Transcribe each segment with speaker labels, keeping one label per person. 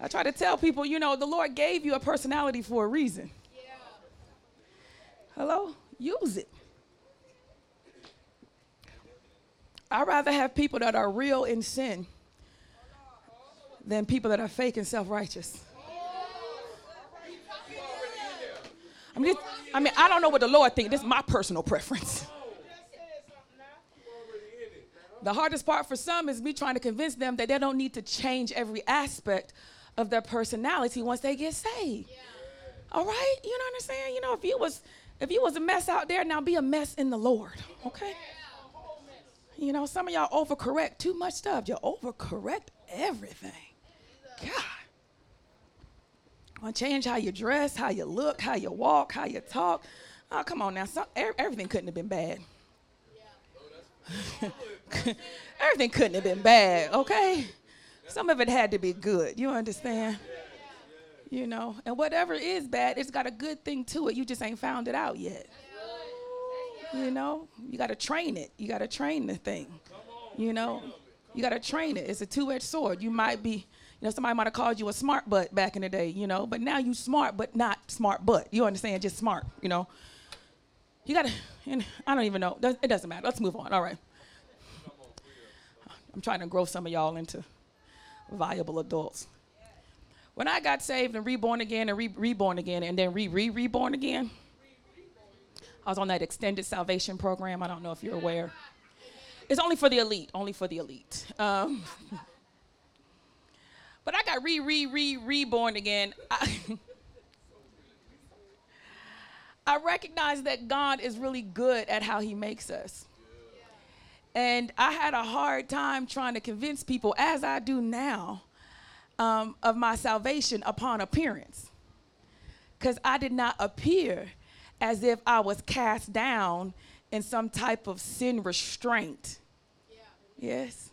Speaker 1: I try to tell people, you know, the Lord gave you a personality for a reason. Hello? Use it. I'd rather have people that are real in sin than people that are fake and self righteous. I mean, I mean, I don't know what the Lord thinks. This is my personal preference. The hardest part for some is me trying to convince them that they don't need to change every aspect of their personality once they get saved. All right? You know what I'm saying? You know, if you was if you was a mess out there, now be a mess in the Lord. Okay? You know, some of y'all overcorrect too much stuff. You overcorrect everything. God. Want to change how you dress, how you look, how you walk, how you talk. Oh, come on now. Some, everything couldn't have been bad. everything couldn't have been bad, okay? Some of it had to be good. You understand? You know, and whatever is bad, it's got a good thing to it. You just ain't found it out yet. You know, you got to train it. You got to train the thing. You know, you got to train it. It's a two-edged sword. You might be, you know, somebody might have called you a smart butt back in the day, you know, but now you smart, but not smart butt. You understand? Just smart, you know. You got to, and I don't even know. It doesn't matter. Let's move on. All right. I'm trying to grow some of y'all into viable adults. When I got saved and reborn again and re- reborn again and then re re reborn again, I was on that extended salvation program. I don't know if you're aware. It's only for the elite, only for the elite. Um, but I got re re re reborn again. I, I recognize that God is really good at how He makes us. And I had a hard time trying to convince people, as I do now, um, of my salvation upon appearance. Because I did not appear as if I was cast down in some type of sin restraint. Yeah. Yes.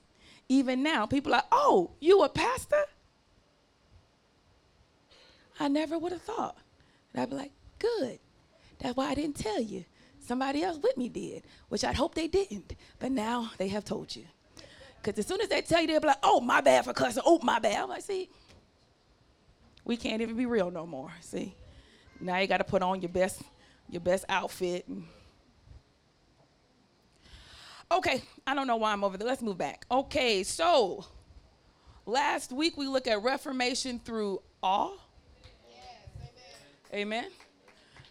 Speaker 1: Even now, people are like, oh, you a pastor? I never would have thought. And I'd be like, good. That's why I didn't tell you. Somebody else with me did, which I'd hope they didn't. But now they have told you. Because as soon as they tell you, they'll be like, oh, my bad for cussing. Oh, my bad. I'm like, see, we can't even be real no more. See, now you got to put on your best, your best outfit. Okay, I don't know why I'm over there. Let's move back. Okay, so last week we looked at Reformation through awe. Yes, amen. amen.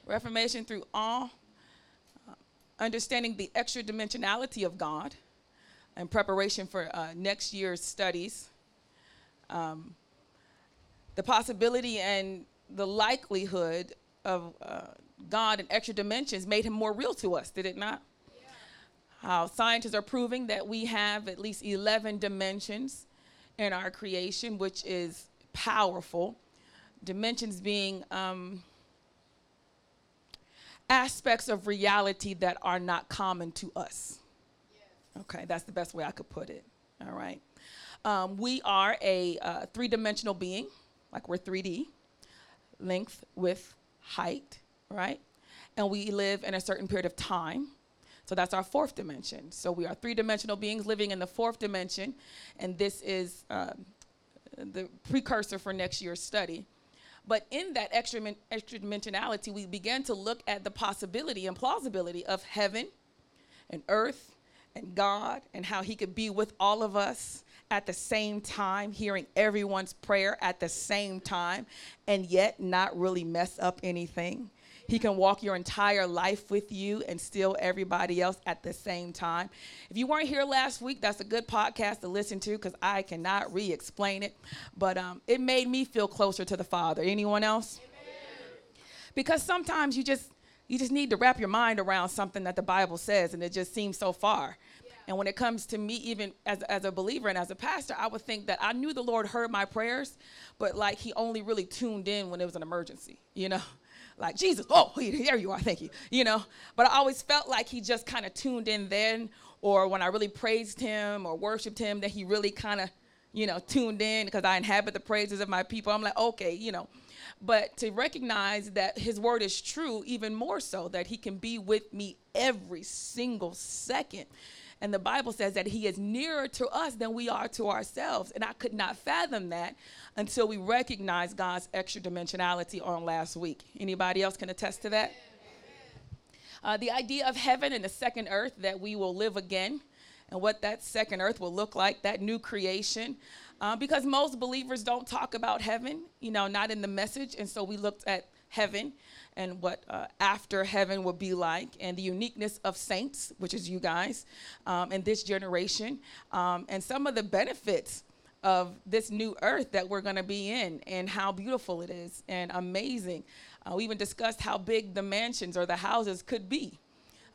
Speaker 1: Reformation through awe, understanding the extra dimensionality of God in preparation for uh, next year's studies. Um, the possibility and the likelihood of uh, God in extra dimensions made him more real to us, did it not? Yeah. How scientists are proving that we have at least 11 dimensions in our creation, which is powerful. Dimensions being um, aspects of reality that are not common to us. Okay, that's the best way I could put it. All right. Um, we are a uh, three dimensional being, like we're 3D, length, width, height, right? And we live in a certain period of time. So that's our fourth dimension. So we are three dimensional beings living in the fourth dimension. And this is uh, the precursor for next year's study. But in that extra, extra dimensionality, we began to look at the possibility and plausibility of heaven and earth and God and how He could be with all of us at the same time, hearing everyone's prayer at the same time, and yet not really mess up anything. He can walk your entire life with you and still everybody else at the same time. If you weren't here last week, that's a good podcast to listen to because I cannot re explain it. But um, it made me feel closer to the Father. Anyone else? Amen. Because sometimes you just you just need to wrap your mind around something that the Bible says, and it just seems so far. Yeah. And when it comes to me, even as, as a believer and as a pastor, I would think that I knew the Lord heard my prayers, but like He only really tuned in when it was an emergency, you know? Like, Jesus, oh, here you are, thank you, you know? But I always felt like He just kind of tuned in then, or when I really praised Him or worshiped Him, that He really kind of, you know, tuned in because I inhabit the praises of my people. I'm like, okay, you know but to recognize that his word is true even more so that he can be with me every single second And the Bible says that He is nearer to us than we are to ourselves. And I could not fathom that until we recognized God's extra dimensionality on last week. Anybody else can attest to that? Uh, the idea of heaven and the second earth that we will live again and what that second earth will look like, that new creation. Uh, because most believers don't talk about heaven, you know, not in the message. And so we looked at heaven and what uh, after heaven would be like, and the uniqueness of saints, which is you guys, um, and this generation, um, and some of the benefits of this new earth that we're going to be in, and how beautiful it is and amazing. Uh, we even discussed how big the mansions or the houses could be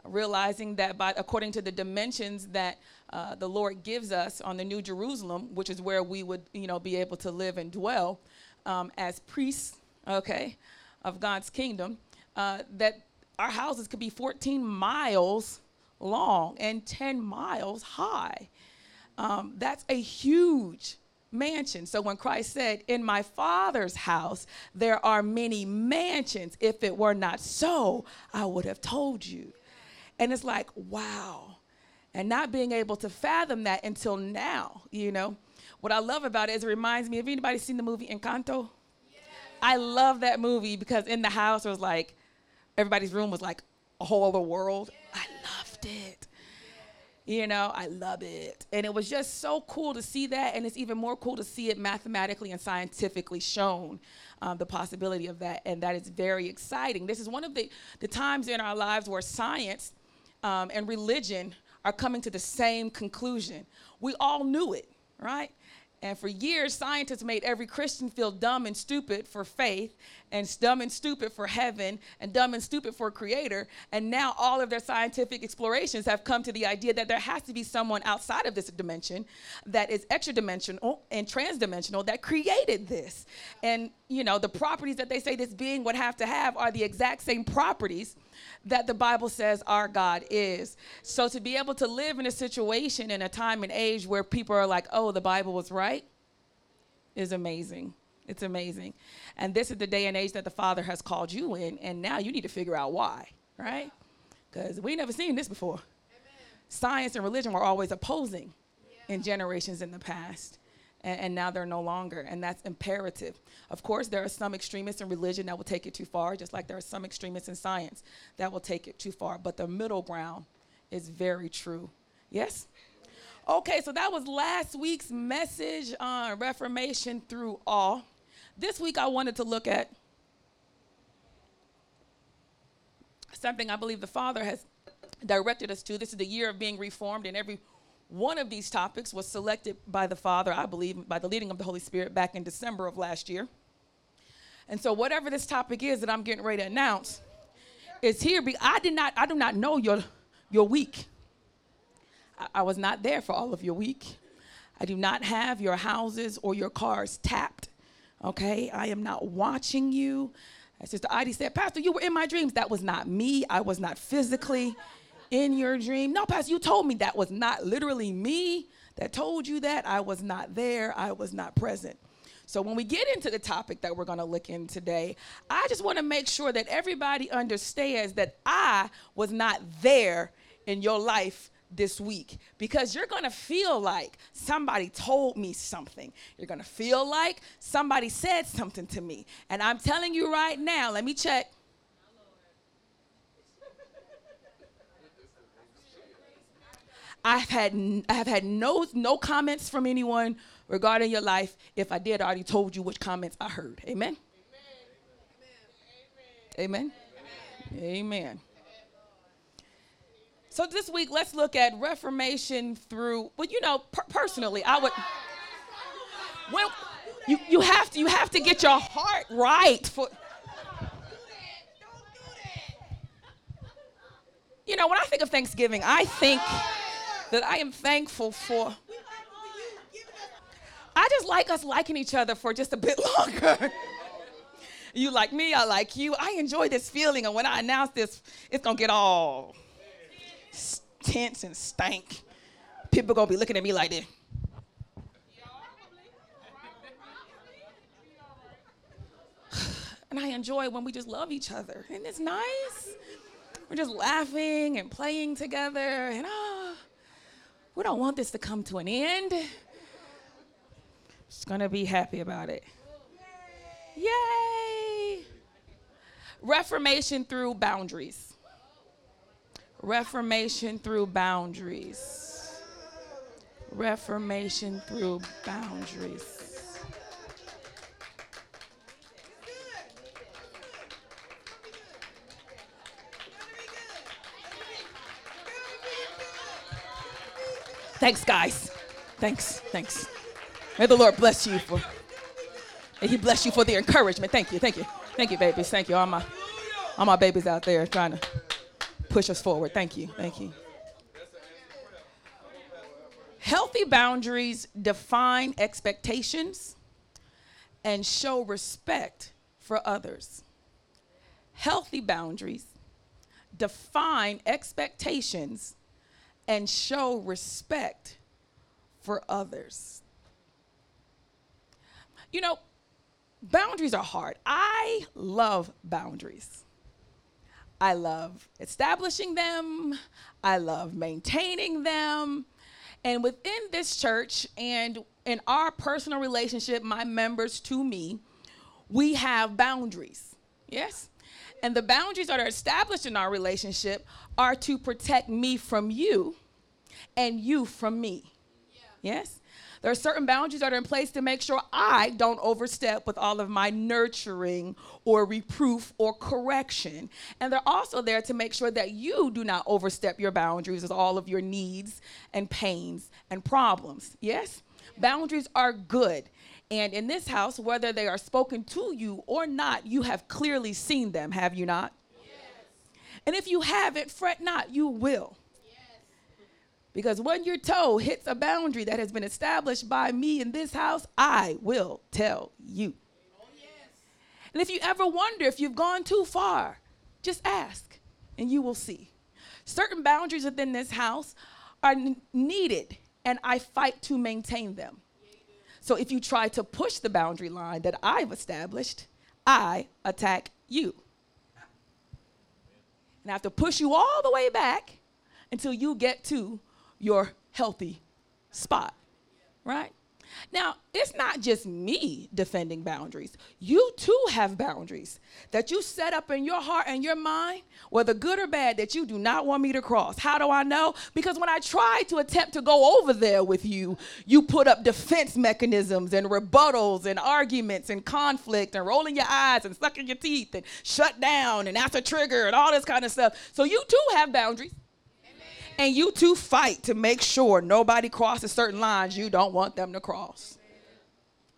Speaker 1: realizing that by according to the dimensions that uh, the Lord gives us on the New Jerusalem, which is where we would you know be able to live and dwell um, as priests, okay, of God's kingdom, uh, that our houses could be 14 miles long and 10 miles high. Um, that's a huge mansion. So when Christ said, In my Father's house, there are many mansions, if it were not so, I would have told you. And it's like, wow. And not being able to fathom that until now, you know. What I love about it is it reminds me, have anybody seen the movie Encanto? I love that movie because in the house it was like, everybody's room was like a whole other world. I loved it. You know, I love it. And it was just so cool to see that. And it's even more cool to see it mathematically and scientifically shown um, the possibility of that. And that is very exciting. This is one of the, the times in our lives where science um, and religion are coming to the same conclusion. We all knew it, right? And for years, scientists made every Christian feel dumb and stupid for faith, and dumb and stupid for heaven, and dumb and stupid for creator. And now all of their scientific explorations have come to the idea that there has to be someone outside of this dimension that is extra dimensional and transdimensional that created this. And, you know, the properties that they say this being would have to have are the exact same properties that the Bible says our God is. So to be able to live in a situation in a time and age where people are like, oh, the Bible was right, is amazing. It's amazing. And this is the day and age that the Father has called you in, and now you need to figure out why, right? Because we never seen this before. Amen. Science and religion were always opposing yeah. in generations in the past and, and, now they're no longer, and that's imperative. Of course, there are some extremists in religion that will take it too far, just like there are some extremists in science that will take it too far, but the middle ground is very true. Yes? Okay, so that was last week's message on Reformation through awe. This week I wanted to look at something I believe the Father has directed us to. This is the year of being reformed, and every one of these topics was selected by the Father, I believe, by the leading of the Holy Spirit back in December of last year. And so, whatever this topic is that I'm getting ready to announce is here. I did not, I do not know your, your week. I, I was not there for all of your week. I do not have your houses or your cars tapped. Okay, I am not watching you. Sister Heidi said, Pastor, you were in my dreams. That was not me. I was not physically in your dream. No, Pastor, you told me that was not literally me that told you that. I was not there, I was not present. So, when we get into the topic that we're going to look in today, I just want to make sure that everybody understands that I was not there in your life this week because you're going to feel like somebody told me something. You're going to feel like somebody said something to me. And I'm telling you right now, let me check. I've had I have had no no comments from anyone regarding your life. If I did, I already told you which comments I heard. Amen. Amen. Amen. Amen. So this week, let's look at Reformation through. Well, you know, per- personally, I would. Well, you, you have to you have to get your heart right for. You know, when I think of Thanksgiving, I think that I am thankful for. I just like us liking each other for just a bit longer. you like me, I like you. I enjoy this feeling, and when I announce this, it's gonna get all tense and stank. People gonna be looking at me like this. and I enjoy when we just love each other, and it's nice. We're just laughing and playing together, and oh, We don't want this to come to an end. Just gonna be happy about it. Yay! Reformation through boundaries. Reformation through boundaries. Reformation through boundaries. Thanks, guys. Thanks, thanks. May the Lord bless you for, may He bless you for the encouragement. Thank you, thank you, thank you, babies. Thank you, all my, all my babies out there trying to push us forward. Thank you, thank you. Healthy boundaries define expectations and show respect for others. Healthy boundaries define expectations and show respect for others. You know, boundaries are hard. I love boundaries. I love establishing them, I love maintaining them. And within this church and in our personal relationship, my members to me, we have boundaries. Yes? And the boundaries that are established in our relationship are to protect me from you and you from me. Yeah. Yes? There are certain boundaries that are in place to make sure I don't overstep with all of my nurturing or reproof or correction. And they're also there to make sure that you do not overstep your boundaries with all of your needs and pains and problems. Yes? Boundaries are good. And in this house, whether they are spoken to you or not, you have clearly seen them, have you not? Yes. And if you haven't, fret not, you will. Because when your toe hits a boundary that has been established by me in this house, I will tell you. And if you ever wonder if you've gone too far, just ask and you will see. Certain boundaries within this house are n- needed, and I fight to maintain them. So if you try to push the boundary line that I've established, I attack you. And I have to push you all the way back until you get to your healthy spot, right? Now, it's not just me defending boundaries. You too have boundaries that you set up in your heart and your mind, whether good or bad, that you do not want me to cross. How do I know? Because when I try to attempt to go over there with you, you put up defense mechanisms and rebuttals and arguments and conflict and rolling your eyes and sucking your teeth and shut down and that's a trigger and all this kind of stuff. So you too have boundaries. And you two fight to make sure nobody crosses certain lines you don't want them to cross.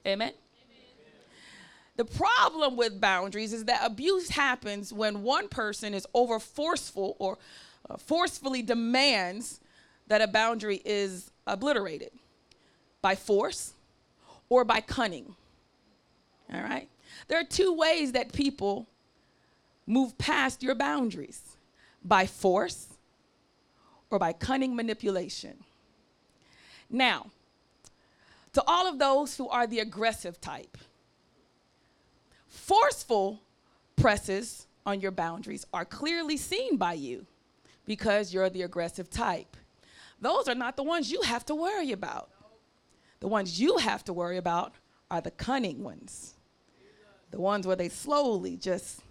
Speaker 1: Amen. The problem with boundaries is that abuse happens when one person is over forceful or uh, forcefully demands that a boundary is obliterated by force or by cunning. All right? There are two ways that people move past your boundaries by force or by cunning manipulation. Now, to all of those who are the aggressive type, forceful presses on your boundaries are clearly seen by you because you're the aggressive type. Those are not the ones you have to worry about. The ones you have to worry about are the cunning ones, the ones where they slowly just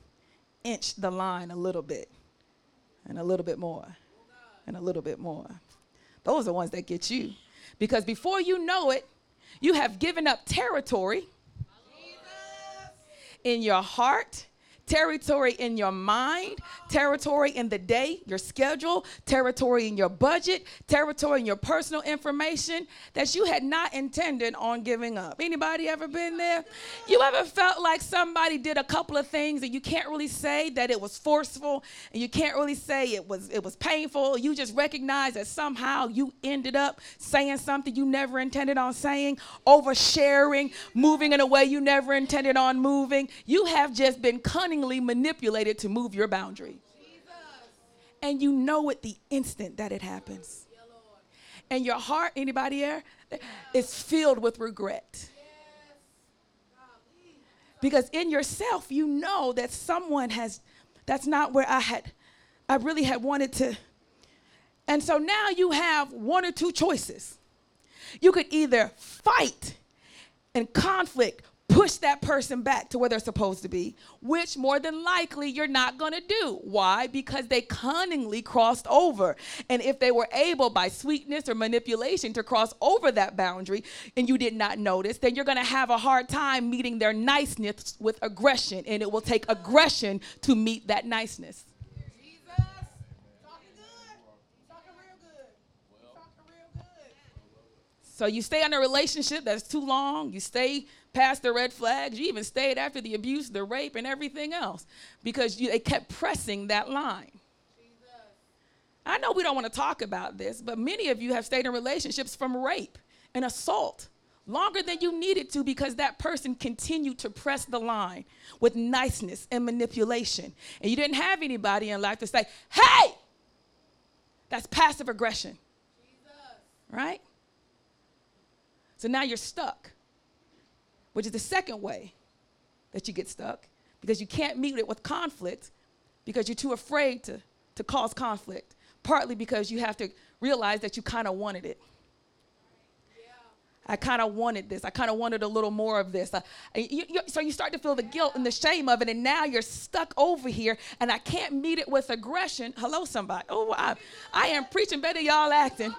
Speaker 1: inch the line a little bit and a little bit more and a little bit more. Those are the ones that get you. Because before you know it, you have given up territory in your heart territory in your mind, territory in the day, your schedule, territory in your budget, territory in your personal information that you had not intended on giving up. Anybody ever been there? You ever felt like somebody did a couple of things and you can't really say that it was forceful and you can't really say it was it was painful. You just recognize that somehow you ended up saying something you never intended on saying, oversharing, moving in a way you never intended on moving. You have just been cunning manipulated to move your boundary. And you know it the instant that it happens. And your heart, anybody here, is filled with regret. Because in yourself, you know that someone has, that's not where I had, I really had wanted to And so now you have one or two choices. You could either fight and conflict, push that person back to where they're supposed to be, which more than likely you're not going to do. Why? Because they cunningly crossed over. And if they were able by sweetness or manipulation to cross over that boundary and you did not notice, then you're going to have a hard time meeting their niceness with aggression. And it will take aggression to meet that niceness. So you stay in a relationship that's too long, you stay past the red flags, you even stayed after the abuse, the rape, and everything else because you, they kept pressing that line. I know we don't want to talk about this, but many of you have stayed in relationships from rape and assault longer than you needed to because that person continued to press the line with niceness and manipulation. And you didn't have anybody in life to say, hey, that's passive aggression. Jesus. Right? So now you're stuck, which is the second way that you get stuck because you can't meet it with conflict because you're too afraid to, to cause conflict, partly because you have to realize that you kind of wanted it. I kind of wanted this. I kind of wanted a little more of this. You, you, so you start to feel the guilt and the shame of it, and now you're stuck over here, and I can't meet it with aggression. Hello, somebody. Oh, I, I am preaching better, y'all acting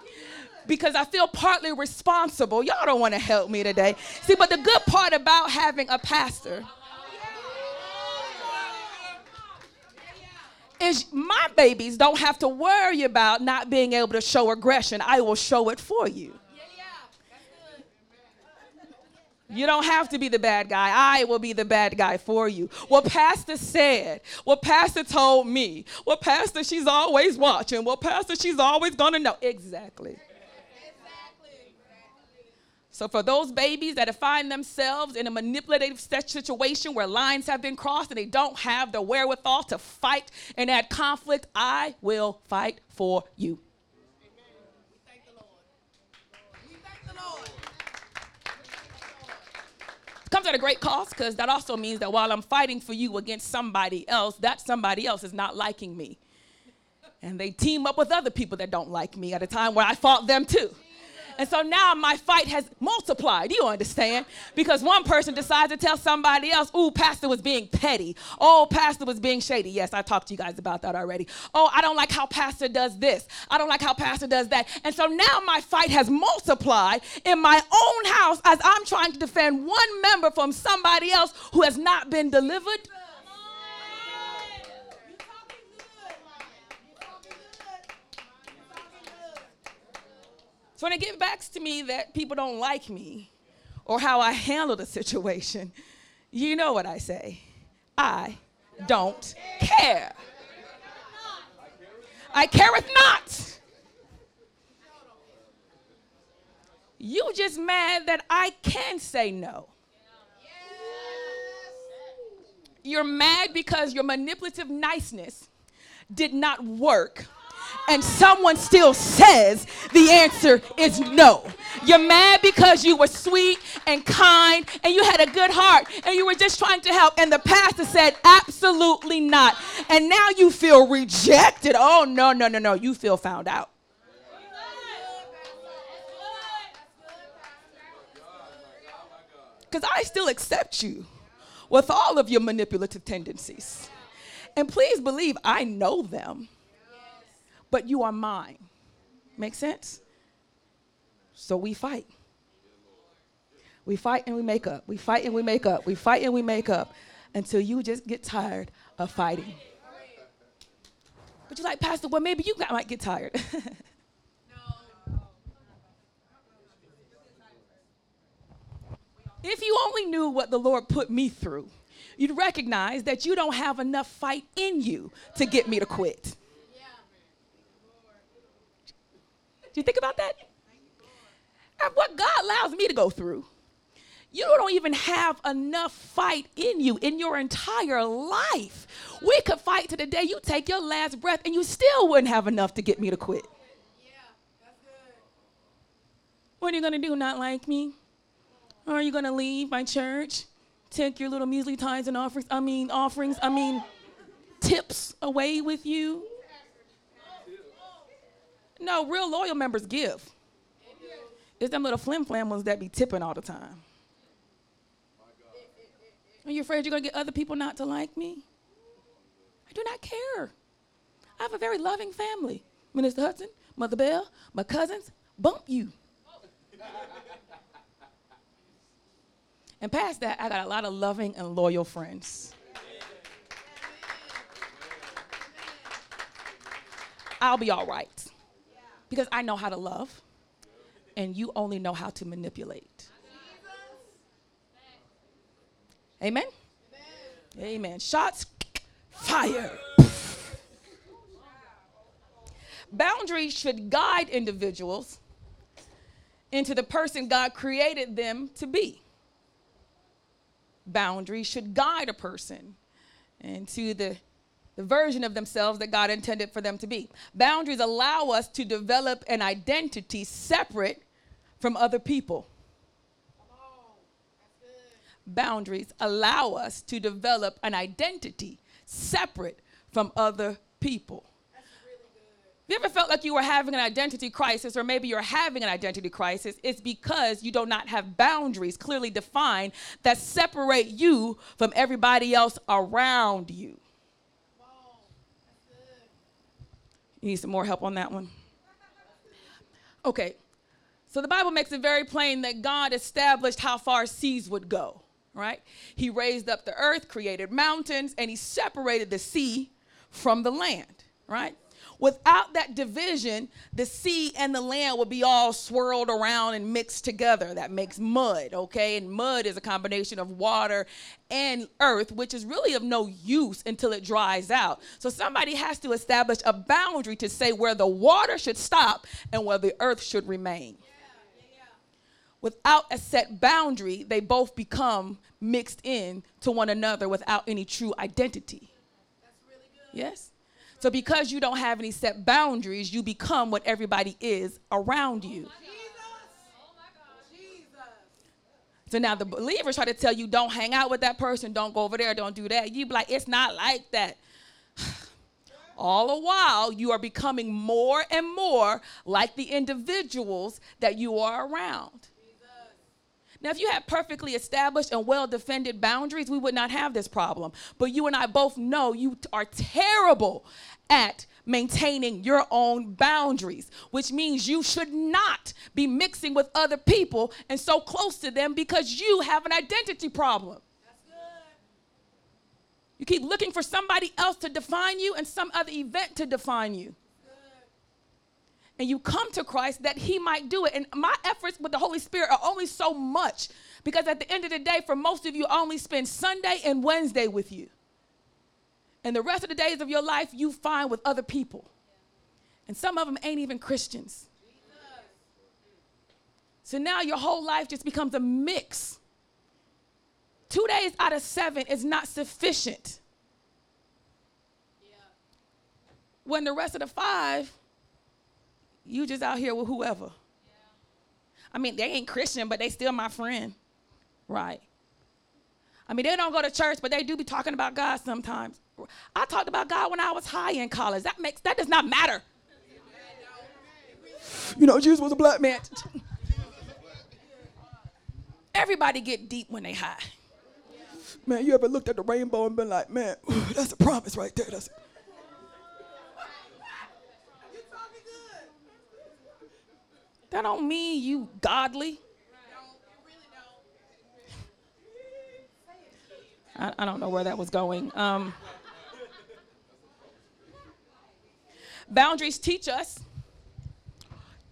Speaker 1: because I feel partly responsible. Y'all don't want to help me today. See, but the good part about having a pastor is my babies don't have to worry about not being able to show aggression. I will show it for you. You don't have to be the bad guy. I will be the bad guy for you. What Pastor said, what Pastor told me, what Pastor she's always watching, what Pastor she's always gonna know. Exactly. So, for those babies that find themselves in a manipulative situation where lines have been crossed and they don't have the wherewithal to fight and add conflict, I will fight for you. comes at a great cost because that also means that while I'm fighting for you against somebody else, that somebody else is not liking me. And they team up with other people that don't like me at a time where I fought them too. And so now my fight has multiplied. You understand? Because one person decides to tell somebody else, ooh, pastor was being petty. Oh, pastor was being shady. Yes, I talked to you guys about that already. Oh, I don't like how pastor does this. I don't like how pastor does that. And so now my fight has multiplied in my own house as I'm trying to defend one member from somebody else who has not been delivered So when it gets back to me that people don't like me or how I handle the situation, you know what I say. I don't care. I careth not. You just mad that I can say no. You're mad because your manipulative niceness did not work and someone still says the answer is no. You're mad because you were sweet and kind and you had a good heart and you were just trying to help, and the pastor said, absolutely not. And now you feel rejected. Oh, no, no, no, no. You feel found out. Because I still accept you with all of your manipulative tendencies. And please believe I know them but you are mine. Make sense? So we fight. We fight and we make up. We fight and we make up. We fight and we make up until you just get tired of fighting. But you're like, Pastor, well, maybe you might get tired. if you only knew what the Lord put me through, you'd recognize that you don't have enough fight in you to get me to quit. Do you think about that? What God allows me to go through. You don't even have enough fight in you in your entire life. We could fight to the day you take your last breath and you still wouldn't have enough to get me to quit. Yeah, good. What are you going to do? Not like me? Or are you going to leave my church? Take your little measly tithes and offerings, I mean, offerings, I mean, tips away with you? No, real loyal members give. It's them little flim flam ones that be tipping all the time. Are you afraid you're going to get other people not to like me? I do not care. I have a very loving family. Minister Hudson, Mother Bell, my cousins, bump you. and past that, I got a lot of loving and loyal friends. I'll be all right because I know how to love, and you only know how to manipulate. Amen? Amen. Amen. Shots fire. Boundaries should guide individuals into the person God created them to be. Boundaries should guide a person into the, the version of themselves that God intended for them to be. Boundaries allow us to develop an identity separate from other people. Boundaries allow us to develop an identity separate from other people. you ever felt like you were having an identity crisis, or maybe you're having an identity crisis? It's because you do not have boundaries clearly defined that separate you from everybody else around you. You need some more help on that one? Okay, so the Bible makes it very plain that God established how far seas would go right? He raised up the earth, created mountains, and he separated the sea from the land, right? Without that division, the sea and the land would be all swirled around and mixed together. That makes mud, okay? And mud is a combination of water and earth, which is really of no use until it dries out. So somebody has to establish a boundary to say where the water should stop and where the earth should remain without a set boundary, they both become mixed in to one another without any true identity. That's really good. yes? So because you don't have any set boundaries, you become what everybody is around you. So now the believers try to tell you, don't hang out with that person, don't go over there, don't do that. You be like, it's not like that. All the while, you are becoming more and more like the individuals that you are around. Now, if you had perfectly established and well defended boundaries, we would not have this problem. But you and I both know you are terrible at maintaining your own boundaries, which means you should not be mixing with other people and so close to them because you have an identity problem. You keep looking for somebody else to define you and some other event to define you and you come to Christ that He might do it. And my efforts with the Holy Spirit are only so much because at the end of the day, for most of you, I only spend Sunday and Wednesday with you. And the rest of the days of your life, you find with other people. And some of them ain't even Christians. So now your whole life just becomes a mix. Two days out of seven is not sufficient. When the rest of the five you just out here with whoever. I mean, they ain't Christian, but they still my friend. Right. I mean, they don't go to church, but they do be talking about God sometimes. I talked about God when I was high in college. That makes that does not matter. You know, Jesus was a black man. Everybody get deep when they high. Man, you ever looked at the rainbow and been like, man, that's a promise right there. That's That don't mean you godly. I, I don't know where that was going. Um, boundaries teach us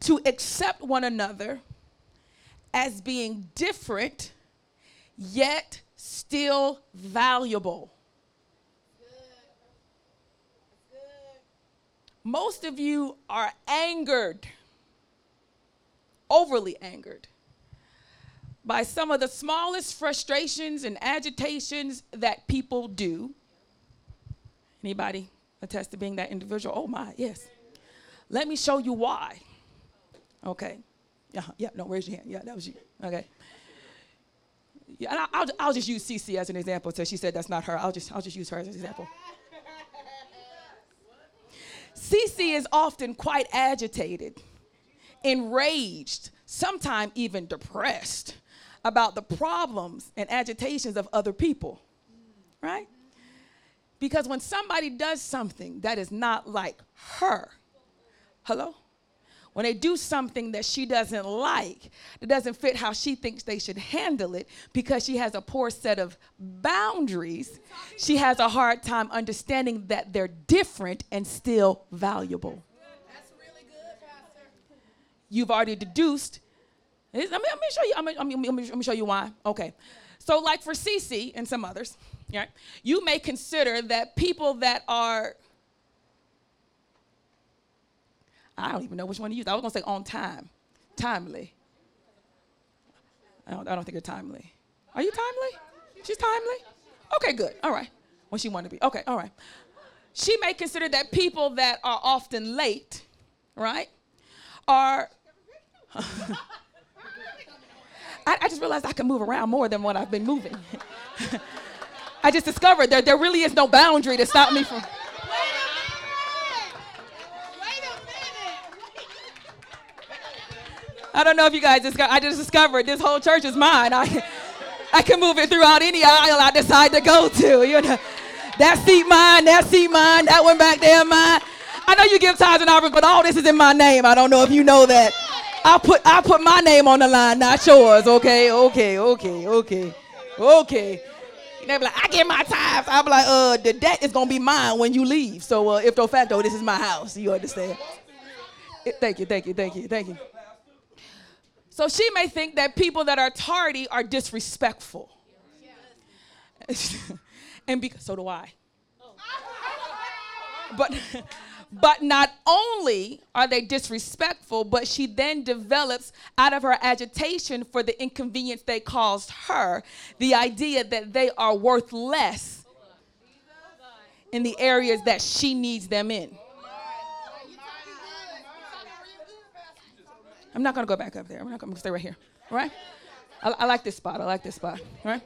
Speaker 1: to accept one another as being different, yet still valuable. Most of you are angered overly angered by some of the smallest frustrations and agitations that people do. Anybody attest to being that individual? Oh my, yes. Let me show you why. Okay. Yeah, yeah, no, raise your hand. Yeah, that was you. Okay. Yeah, and I'll, I'll just use Cece as an example. So she said that's not her. I'll just, I'll just use her as an example. Cece is often quite agitated, enraged, sometimes even depressed about the problems and agitations of other people, right? Because when somebody does something that is not like her, hello? When they do something that she doesn't like, that doesn't fit how she thinks they should handle it, because she has a poor set of boundaries, she has a hard time understanding that they're different and still valuable. That's really good, Pastor. You've already deduced. Let me, let me show you. Let me, show you why. Okay. So, like for Cece and some others, right, you may consider that people that are I don't even know which one to use. I was gonna say on time, timely. I don't, I don't think you're timely. Are you timely? She's timely? Okay, good. All right. When she wanted to be. Okay, all right. She may consider that people that are often late, right, are. I, I, just realized I can move around more than what I've been moving. I just discovered that there really is no boundary to stop me from. I don't know if you guys just got, I just discovered this whole church is mine. I, I can move it throughout any aisle I decide to go to. You know, that seat mine, that seat mine, that one back there mine. I know you give tithes and offerings, but all this is in my name. I don't know if you know that. I put I put my name on the line, not yours. Okay, okay, okay, okay, okay. They be like, I get my tithes. I be like, uh, the debt is gonna be mine when you leave. So uh, if de facto, this is my house. You understand? Thank you, thank you, thank you, thank you. So she may think that people that are tardy are disrespectful. and because so do I. But but not only are they disrespectful, but she then develops out of her agitation for the inconvenience they caused her, the idea that they are worth less in the areas that she needs them in. I'm not to go back up there. I'm not to stay right here. Right? I, I, like this spot. I like this spot. Right?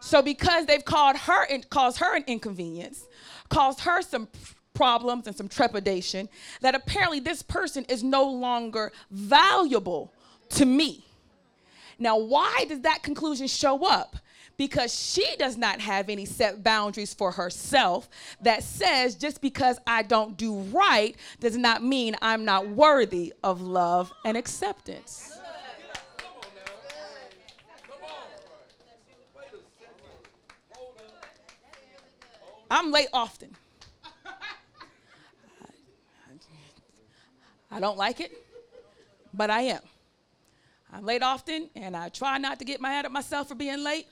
Speaker 1: So because they've called her in, caused her an inconvenience, caused her some problems and some trepidation, that apparently this person is no longer valuable to me. Now, why does that conclusion show up? because she does not have any set boundaries for herself that says just because I don't do right does not mean I'm not worthy of love and acceptance. I'm late often. I don't like it, but I am. I'm late often, and I try not to get mad at myself for being late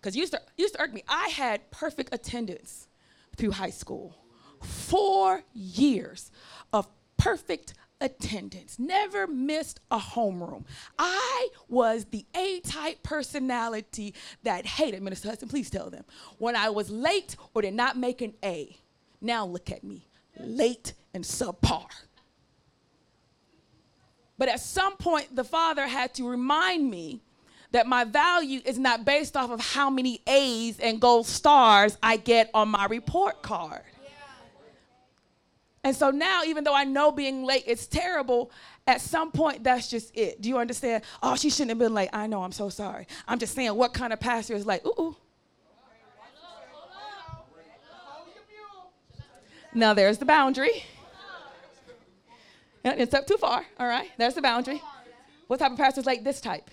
Speaker 1: because used to used to irk me. I had perfect attendance through high school, four years of perfect attendance, never missed a homeroom. I was the A-type personality that hated Minister Hudson. Please tell them when I was late or did not make an A. Now look at me, late and subpar. But at some point, the father had to remind me that my value is not based off of how many A's and gold stars I get on my report card. And so now, even though I know being late is terrible, at some point that's just it. Do you understand? Oh, she shouldn't have been late. I know, I'm so sorry. I'm just saying, what kind of pastor is like, ooh, ooh. Now there's the boundary. It's up too far, all right? There's the boundary. What type of pastor is like this type?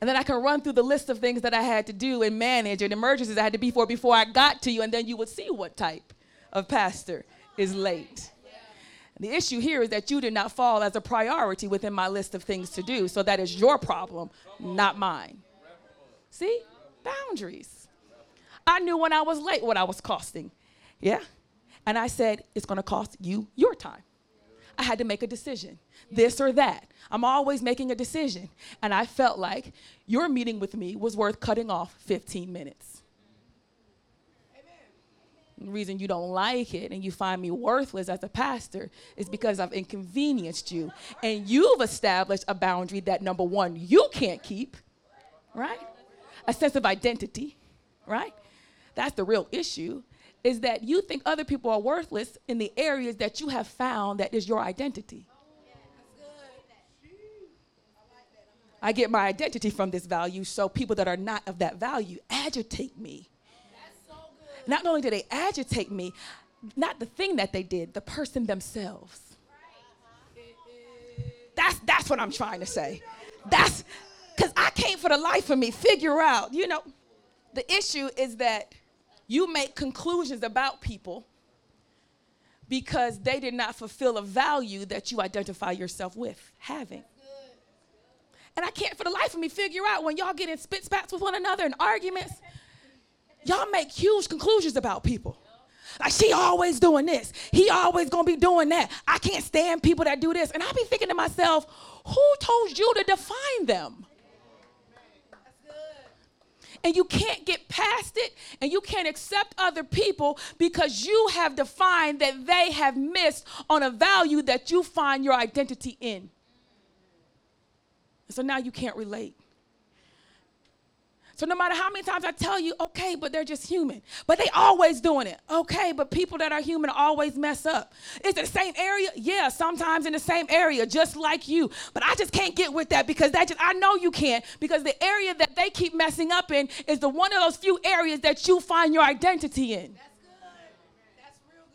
Speaker 1: And then I can run through the list of things that I had to do and manage and emergencies I had to be for before I got to you, and then you would see what type of pastor is late. The issue here is that you did not fall as a priority within my list of things to do. So that is your problem, not mine. See? Boundaries. I knew when I was late what I was costing. Yeah? And I said, it's going to cost you your time. I had to make a decision this or that. I'm always making a decision. And I felt like your meeting with me was worth cutting off 15 minutes. Reason you don't like it and you find me worthless as a pastor is because I've inconvenienced you. And you've established a boundary that, number one, you can't keep, right? A sense of identity, right? That's the real issue. is that you think other people are worthless in the areas that you have found that is your identity. I get my identity from this value, so people that are not of that value agitate me. Not only do they agitate me, not the thing that they did, the person themselves. That's that's what I'm trying to say. That's because I can't for the life of me figure out, you know, the issue is that you make conclusions about people because they did not fulfill a value that you identify yourself with having. And I can't for the life of me figure out when y'all get in spit spats with one another and arguments, y'all make huge conclusions about people. Like she always doing this. He always gonna be doing that. I can't stand people that do this. And I be thinking to myself, who told you to define them? and you can't get past it and you can't accept other people because you have defined that they have missed on a value that you find your identity in. So now you can't relate. So no matter how many times I tell you, okay, but they're just human. But they always doing it. Okay, but people that are human always mess up. Is it the same area? Yeah, sometimes in the same area, just like you. But I just can't get with that because that just I know you can't because the area that they keep messing up in is the one of those few areas that you find your identity in. That's good. That's real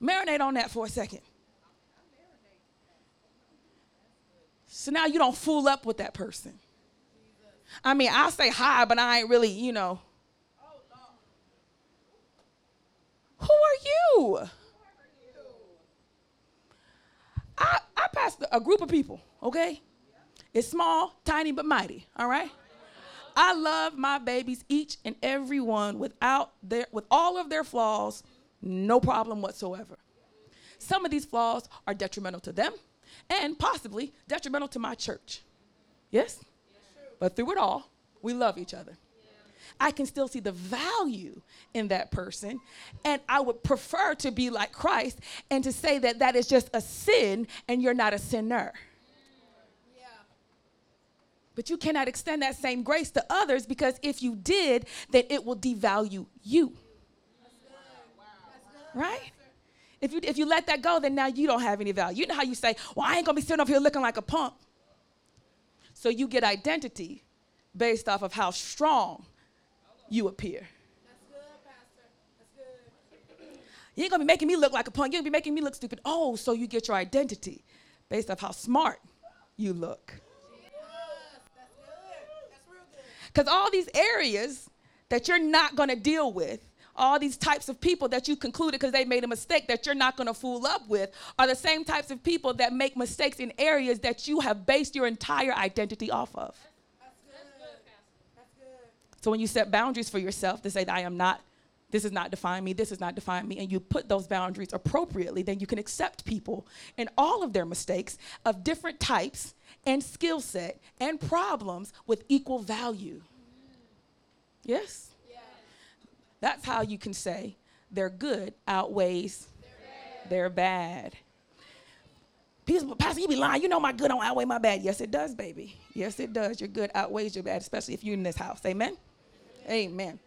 Speaker 1: good. Marinate on that for a second. So now you don't fool up with that person. I mean, I'll say hi, but I ain't really, you know. Who are you? I, I pastor a group of people, okay? It's small, tiny, but mighty, all right? I love my babies, each and every one, without their, with all of their flaws, no problem whatsoever. Some of these flaws are detrimental to them and possibly detrimental to my church. Yes? But through it all, we love each other. I can still see the value in that person. And I would prefer to be like Christ and to say that that is just a sin and you're not a sinner. But you cannot extend that same grace to others because if you did, then it will devalue you. Right? If you, if you let that go, then now you don't have any value. You know how you say, well, I ain't gonna be sitting up here looking like a punk. So you get identity based off of how strong you appear. That's good, Pastor. That's good. You ain't gonna be making me look like a punk. You're gonna be making me look stupid. Oh, so you get your identity based off how smart you look. Because all these areas that you're not gonna deal with all these types of people that you concluded because they made a mistake that you're not going to fool up with are the same types of people that make mistakes in areas that you have based your entire identity off of. That's. That's good. So when you set boundaries for yourself to say that I am not this is not define me, this is not define me, and you put those boundaries appropriately, then you can accept people and all of their mistakes of different types and skill set and problems with equal value. Yes? That's how you can say their good outweighs their bad. Pastor, you be lying. You know my good don't outweigh my bad. Yes, it does, baby. Yes, it does. Your good outweighs your bad, especially if you're in this house. Amen? Amen. Amen.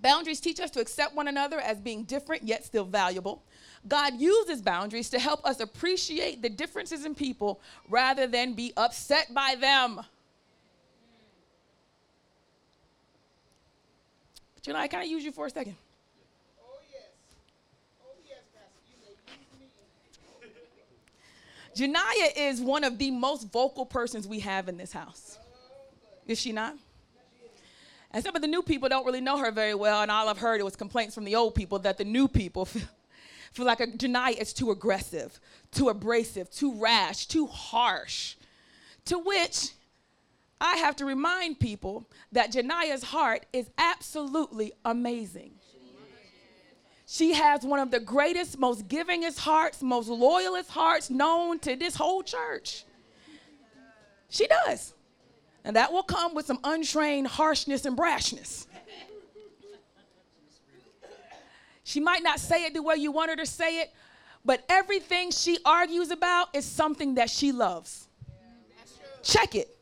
Speaker 1: Boundaries teach us to accept one another as being different yet still valuable. God uses boundaries to help us appreciate the differences in people rather than be upset by them. Janai, can I use you for a second? Oh, yes. Oh, yes, Pastor. You may Janaya is one of the most vocal persons we have in this house. Is she not? And some of the new people don't really know her very well, and all I've heard it was complaints from the old people that the new people feel, feel like a, Janaya is too aggressive, too abrasive, too rash, too harsh. To which I have to remind people that Jania's heart is absolutely amazing. She has one of the greatest, most givingest hearts, most loyalist hearts known to this whole church. She does. And that will come with some untrained harshness and brashness. She might not say it the way you want her to say it, but everything she argues about is something that she loves. Check it.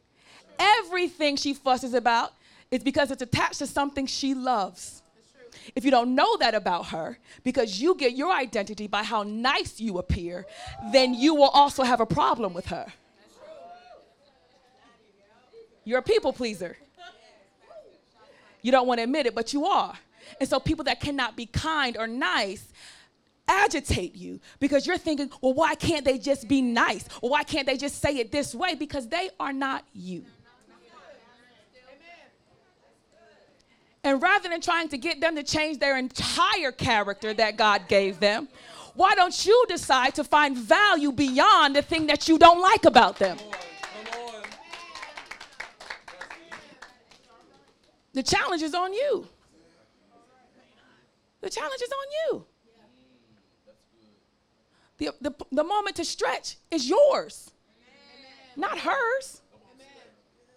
Speaker 1: Everything she fusses about, is because it's attached to something she loves. If you don't know that about her, because you get your identity by how nice you appear, then you will also have a problem with her. You're a people pleaser. You don't want to admit it, but you are. And so people that cannot be kind or nice agitate you because you're thinking, well, why can't they just be nice? Why can't they just say it this way? Because they are not you. And rather than trying to get them to change their entire character that God gave them, why don't you decide to find value beyond the thing that you don't like about them? The challenge is on you. The challenge is on you. The, the, the moment to stretch is yours, not hers.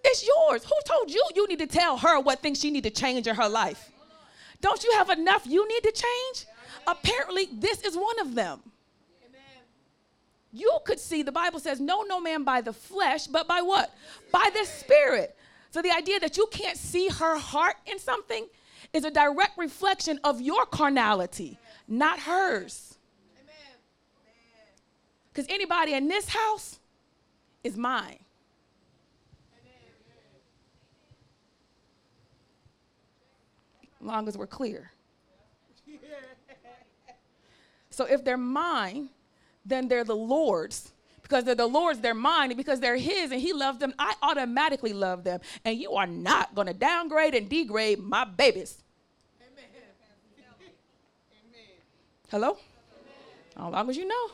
Speaker 1: It's yours. Who told you you need to tell her what things she need to change in her life? Don't you have enough you need to change? Apparently, this is one of them. You could see the Bible says, "No, no man by the flesh, but by what? By the Spirit." So the idea that you can't see her heart in something is a direct reflection of your carnality, not hers. Because anybody in this house is mine. Long as we're clear. So if they're mine, then they're the Lord's. Because they're the Lord's, they're mine, and because they're His and He loves them, I automatically love them. And you are not going to downgrade and degrade my babies. Amen. Hello? As long as you know.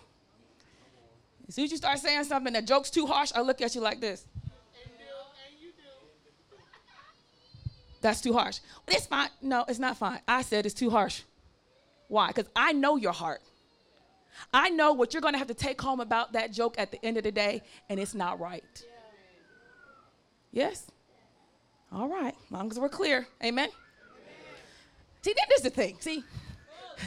Speaker 1: As soon as you start saying something that joke's too harsh, I look at you like this. That's too harsh. It's fine. No, it's not fine. I said it's too harsh. Why? Because I know your heart. I know what you're going to have to take home about that joke at the end of the day, and it's not right. Yes? All right. As long as we're clear. Amen? Amen. See, this is the thing. See?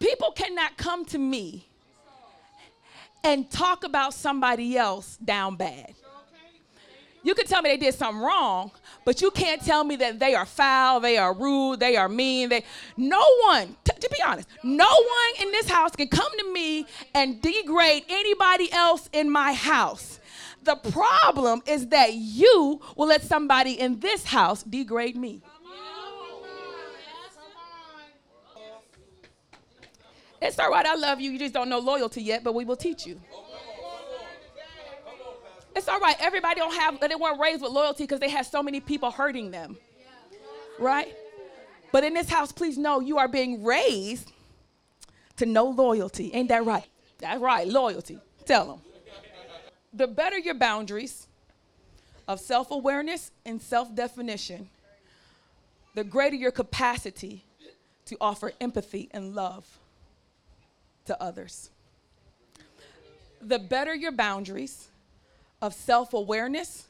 Speaker 1: People cannot come to me and talk about somebody else down bad. You can tell me they did something wrong, but you can't tell me that they are foul, they are rude, they are mean. They no one, t- to be honest, no one in this house can come to me and degrade anybody else in my house. The problem is that you will let somebody in this house degrade me. It's all right, I love you. You just don't know loyalty yet, but we will teach you. It's all right. Everybody don't have, they weren't raised with loyalty because they had so many people hurting them. Right? But in this house, please know you are being raised to know loyalty. Ain't that right? That's right, loyalty. Tell them. The better your boundaries of self awareness and self definition, the greater your capacity to offer empathy and love to others. The better your boundaries of self awareness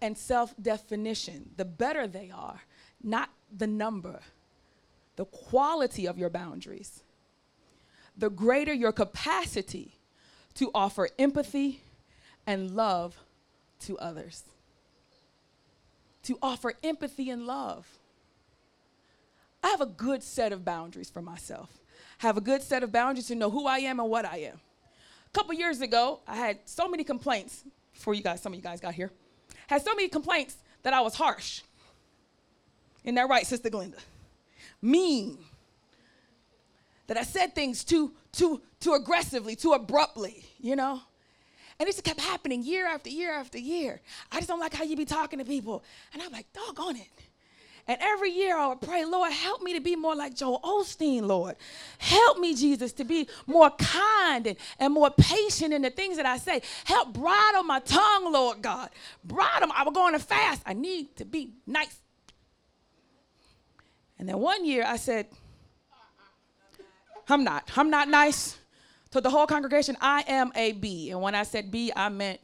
Speaker 1: and self definition. The better they are, not the number, the quality of your boundaries, the greater your capacity to offer empathy and love to others. To offer empathy and love. I have a good set of boundaries for myself. I have a good set of boundaries to know who I am and what I am. A couple years ago, I had so many complaints before you guys, some of you guys got here, had so many complaints that I was harsh. Isn't that right, Sister Glenda? Mean. That I said things too, too, too aggressively, too abruptly, you know? And it just kept happening year after year after year. I just don't like how you be talking to people. And I'm like, doggone it. And every year I would pray, Lord, help me to be more like Joel Osteen, Lord. Help me, Jesus, to be more kind and, and more patient in the things that I say. Help bridle my tongue, Lord God. Bridle, I was going to fast. I need to be nice. And then one year I said, I'm not. I'm not nice. To the whole congregation, I am a B. And when I said B, I meant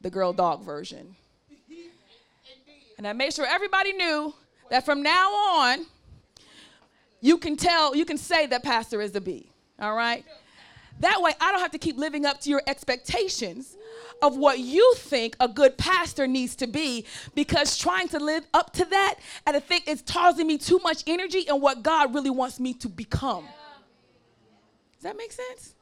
Speaker 1: the girl dog version. And I made sure everybody knew that from now on, you can tell, you can say that pastor is a B. All right? That way, I don't have to keep living up to your expectations of what you think a good pastor needs to be because trying to live up to that, and I think it's causing me too much energy and what God really wants me to become. Does that make sense?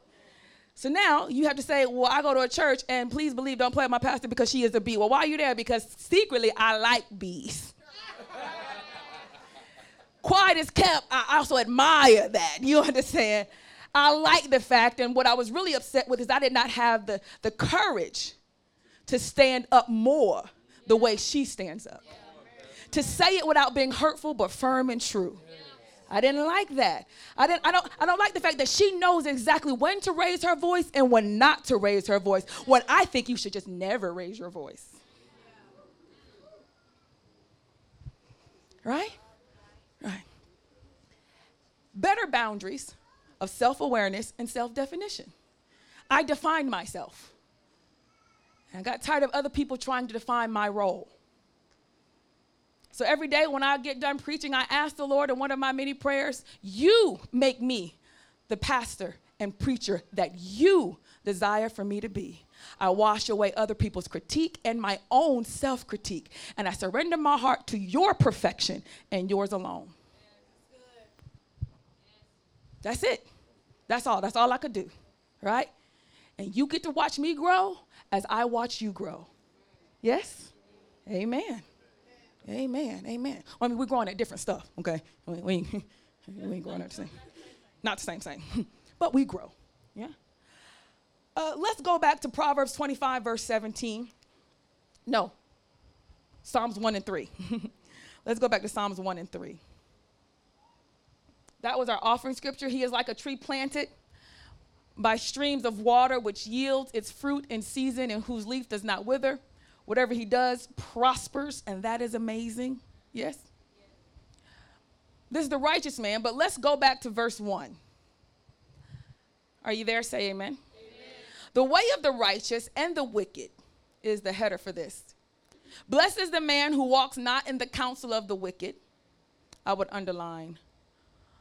Speaker 1: So now you have to say, well, I go to a church and please believe, don't play with my pastor because she is a bee. Well, why are you there? Because secretly I like bees. Quiet is kept, I also admire that. You understand? I like the fact, and what I was really upset with is I did not have the, the courage to stand up more the way she stands up. To say it without being hurtful, but firm and true. I didn't like that. I didn't I don't I don't like the fact that she knows exactly when to raise her voice and when not to raise her voice. When I think you should just never raise your voice. Right? Right. Better boundaries of self-awareness and self-definition. I defined myself. And I got tired of other people trying to define my role. So every day when I get done preaching, I ask the Lord in one of my many prayers, You make me the pastor and preacher that you desire for me to be. I wash away other people's critique and my own self critique, and I surrender my heart to your perfection and yours alone. That's it. That's all. That's all I could do, right? And you get to watch me grow as I watch you grow. Yes? Amen. Amen. Amen. Well, I mean, we're growing at different stuff, okay? We, we, ain't, we ain't growing at the same. Not the same, same. but we grow. Yeah? Uh, let's go back to Proverbs 25, verse 17. No. Psalms 1 and 3. let's go back to Psalms 1 and 3. That was our offering scripture. He is like a tree planted by streams of water, which yields its fruit in season and whose leaf does not wither. Whatever he does prospers, and that is amazing. Yes? This is the righteous man, but let's go back to verse 1. Are you there? Say amen. amen. The way of the righteous and the wicked is the header for this. Blessed is the man who walks not in the counsel of the wicked. I would underline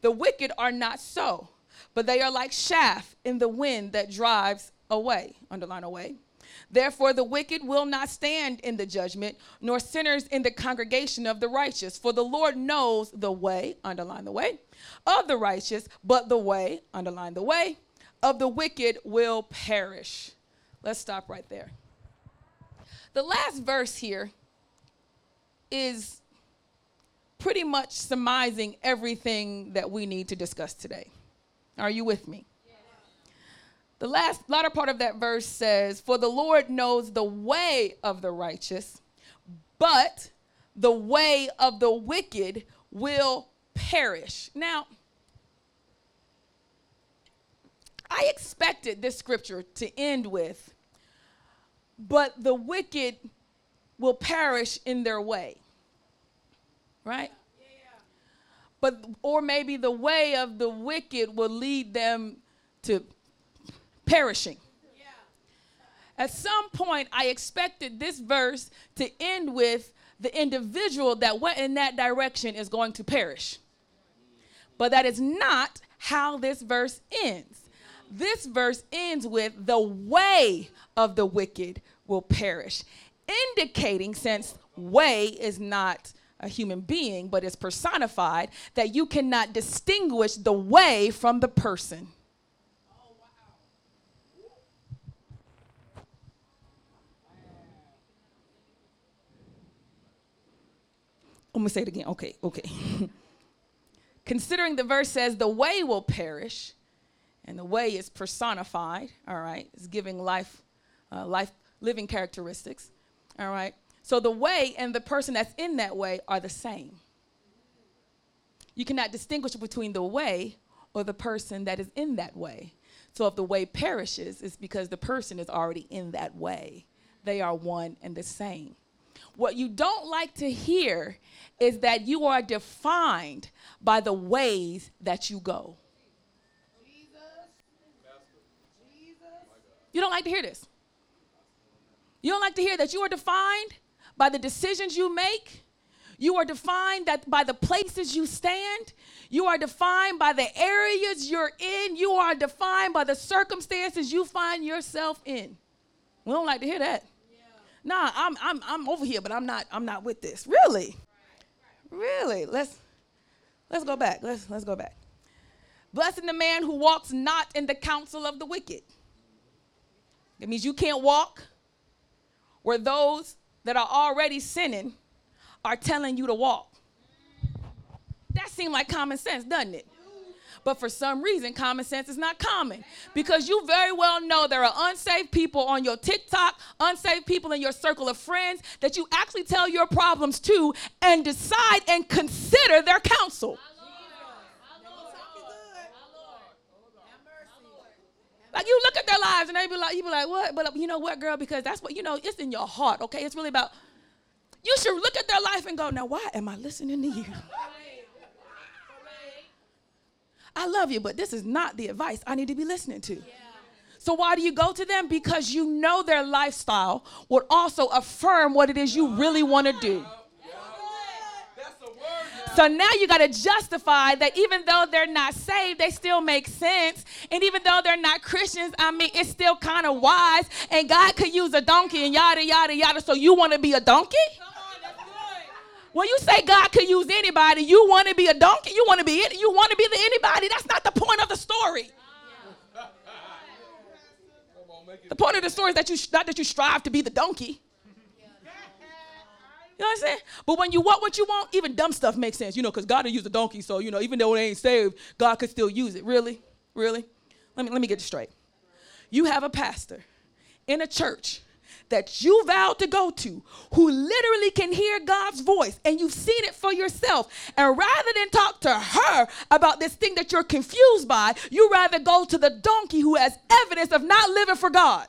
Speaker 1: The wicked are not so, but they are like chaff in the wind that drives away, underline away. Therefore, the wicked will not stand in the judgment, nor sinners in the congregation of the righteous. For the Lord knows the way, underline the way, of the righteous, but the way, underline the way, of the wicked will perish. Let's stop right there. The last verse here is pretty much surmising everything that we need to discuss today. Are you with me? The last latter part of that verse says, For the Lord knows the way of the righteous, but the way of the wicked will perish. Now, I expected this scripture to end with, but the wicked will perish in their way. Right? But, or maybe the way of the wicked will lead them to perishing. At some point, I expected this verse to end with the individual that went in that direction is going to perish. But that is not how this verse ends. This verse ends with the way of the wicked will perish, indicating since way is not a human being, but is personified, that you cannot distinguish the way from the person. I'm gonna say it again. Okay, okay. Considering the verse says the way will perish, and the way is personified, all right, it's giving life, uh, life living characteristics, all right. So the way and the person that's in that way are the same. You cannot distinguish between the way or the person that is in that way. So if the way perishes, it's because the person is already in that way. They are one and the same. What you don't like to hear is that you are defined by the ways that you go. You don't like to hear this. You don't like to hear that you are defined by the decisions you make. You are defined that by the places you stand. You are defined by the areas you're in. You are defined by the circumstances you find yourself in. We don't like to hear that. Yeah. Nah, I'm, I'm, I'm over here, but I'm not, I'm not with this. Really? Really? Let's, let's go back. Let's, let's go back. Blessing the man who walks not in the counsel of the wicked. That means you can't walk where those that are already sinning are telling you to walk. That seems like common sense, doesn't it? But for some reason, common sense is not common because you very well know there are unsafe people on your TikTok, unsafe people in your circle of friends that you actually tell your problems to and decide and consider their counsel. Like you look at their lives and they be like, you be like, what? But you know what, girl? Because that's what you know. It's in your heart, okay? It's really about. You should look at their life and go, now why am I listening to you? I love you, but this is not the advice I need to be listening to. So why do you go to them? Because you know their lifestyle would also affirm what it is you really want to do. So now you got to justify that even though they're not saved, they still make sense. And even though they're not Christians, I mean, it's still kind of wise. And God could use a donkey and yada, yada, yada. So you want to be a donkey? When you say God could use anybody, you want to be a donkey. You want to be it. you want to be the anybody. That's not the point of the story. The point of the story is that you not that you strive to be the donkey. You know what I'm saying? But when you want what you want, even dumb stuff makes sense, you know, because God will use a donkey. So, you know, even though it ain't saved, God could still use it. Really? Really? Let me, let me get this straight. You have a pastor in a church that you vowed to go to who literally can hear God's voice and you've seen it for yourself. And rather than talk to her about this thing that you're confused by, you rather go to the donkey who has evidence of not living for God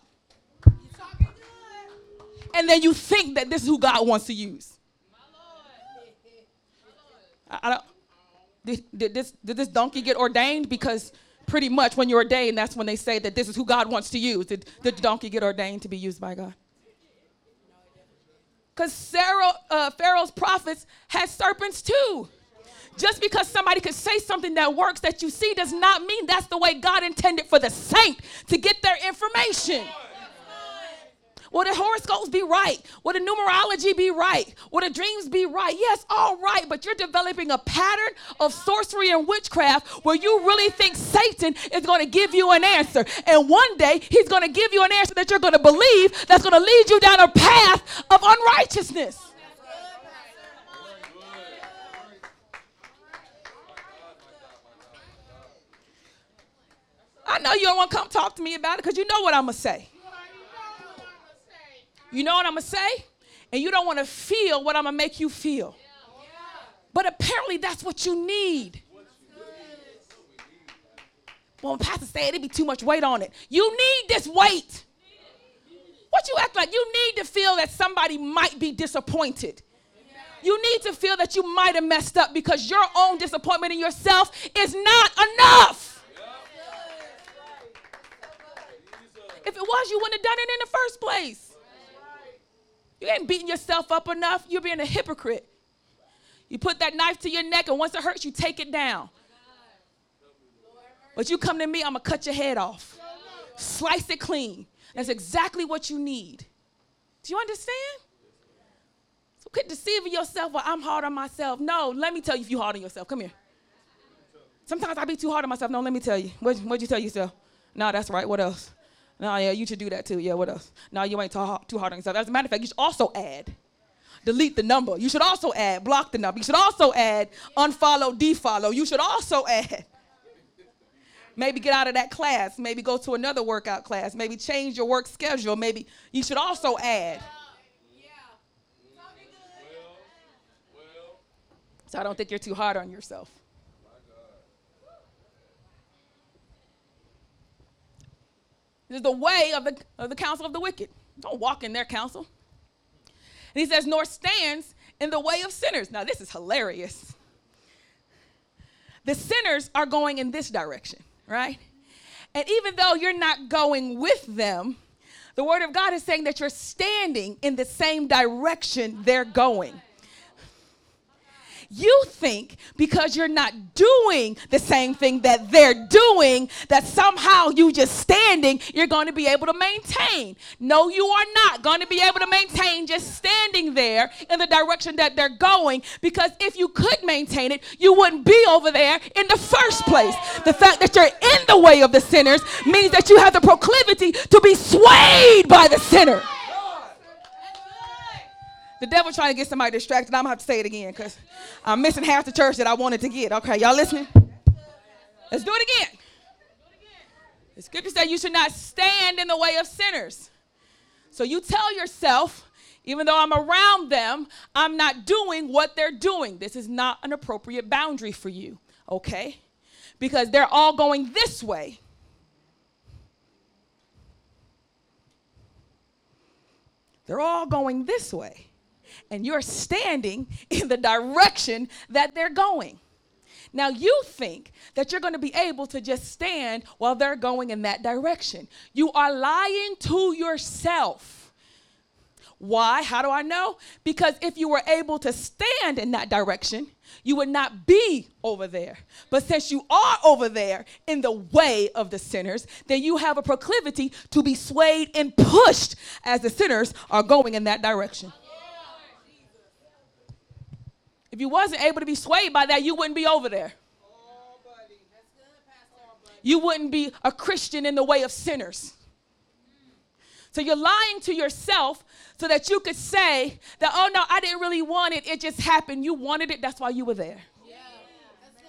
Speaker 1: and then you think that this is who God wants to use. I, I don't. Did, did, this, did this donkey get ordained? Because pretty much when you're ordained, that's when they say that this is who God wants to use. Did, did the donkey get ordained to be used by God? Because uh, Pharaoh's prophets had serpents too. Just because somebody could say something that works that you see does not mean that's the way God intended for the saint to get their information. Will the horoscopes be right? Will the numerology be right? Will the dreams be right? Yes, all right, but you're developing a pattern of sorcery and witchcraft where you really think Satan is going to give you an answer. And one day he's going to give you an answer that you're going to believe that's going to lead you down a path of unrighteousness. I know you don't want to come talk to me about it because you know what I'm going to say. You know what I'm going to say? And you don't want to feel what I'm going to make you feel. But apparently that's what you need. Well, Pastor said it'd be too much weight on it. You need this weight. What you act like? You need to feel that somebody might be disappointed. You need to feel that you might have messed up because your own disappointment in yourself is not enough. If it was, you wouldn't have done it in the first place. You ain't beating yourself up enough. You're being a hypocrite. You put that knife to your neck, and once it hurts, you take it down. But you come to me, I'm going to cut your head off, slice it clean. That's exactly what you need. Do you understand? So quit deceiving yourself while I'm hard on myself. No, let me tell you if you're hard on yourself. Come here. Sometimes I be too hard on myself. No, let me tell you. What, what'd you tell yourself? No, that's right. What else? No, yeah, you should do that too. Yeah, what else? No, you ain't too hard, too hard on yourself. As a matter of fact, you should also add. Delete the number. You should also add. Block the number. You should also add. Unfollow, defollow. You should also add. Maybe get out of that class. Maybe go to another workout class. Maybe change your work schedule. Maybe you should also add. So I don't think you're too hard on yourself. This is the way of the, of the counsel of the wicked. Don't walk in their counsel. And he says, nor stands in the way of sinners. Now, this is hilarious. The sinners are going in this direction, right? And even though you're not going with them, the word of God is saying that you're standing in the same direction they're going. You think because you're not doing the same thing that they're doing, that somehow you just standing, you're going to be able to maintain. No, you are not going to be able to maintain just standing there in the direction that they're going because if you could maintain it, you wouldn't be over there in the first place. The fact that you're in the way of the sinners means that you have the proclivity to be swayed by the sinner. The devil trying to get somebody distracted. I'm gonna have to say it again because I'm missing half the church that I wanted to get. Okay, y'all listening? Let's do it again. The scripture says you should not stand in the way of sinners. So you tell yourself, even though I'm around them, I'm not doing what they're doing. This is not an appropriate boundary for you, okay? Because they're all going this way. They're all going this way and you're standing in the direction that they're going. Now, you think that you're going to be able to just stand while they're going in that direction. You are lying to yourself. Why? How do I know? Because if you were able to stand in that direction, you would not be over there. But since you are over there in the way of the sinners, then you have a proclivity to be swayed and pushed as the sinners are going in that direction. If you wasn't able to be swayed by that, you wouldn't be over there. You wouldn't be a Christian in the way of sinners. So you're lying to yourself so that you could say that, oh no, I didn't really want it. It just happened. You wanted it. That's why you were there.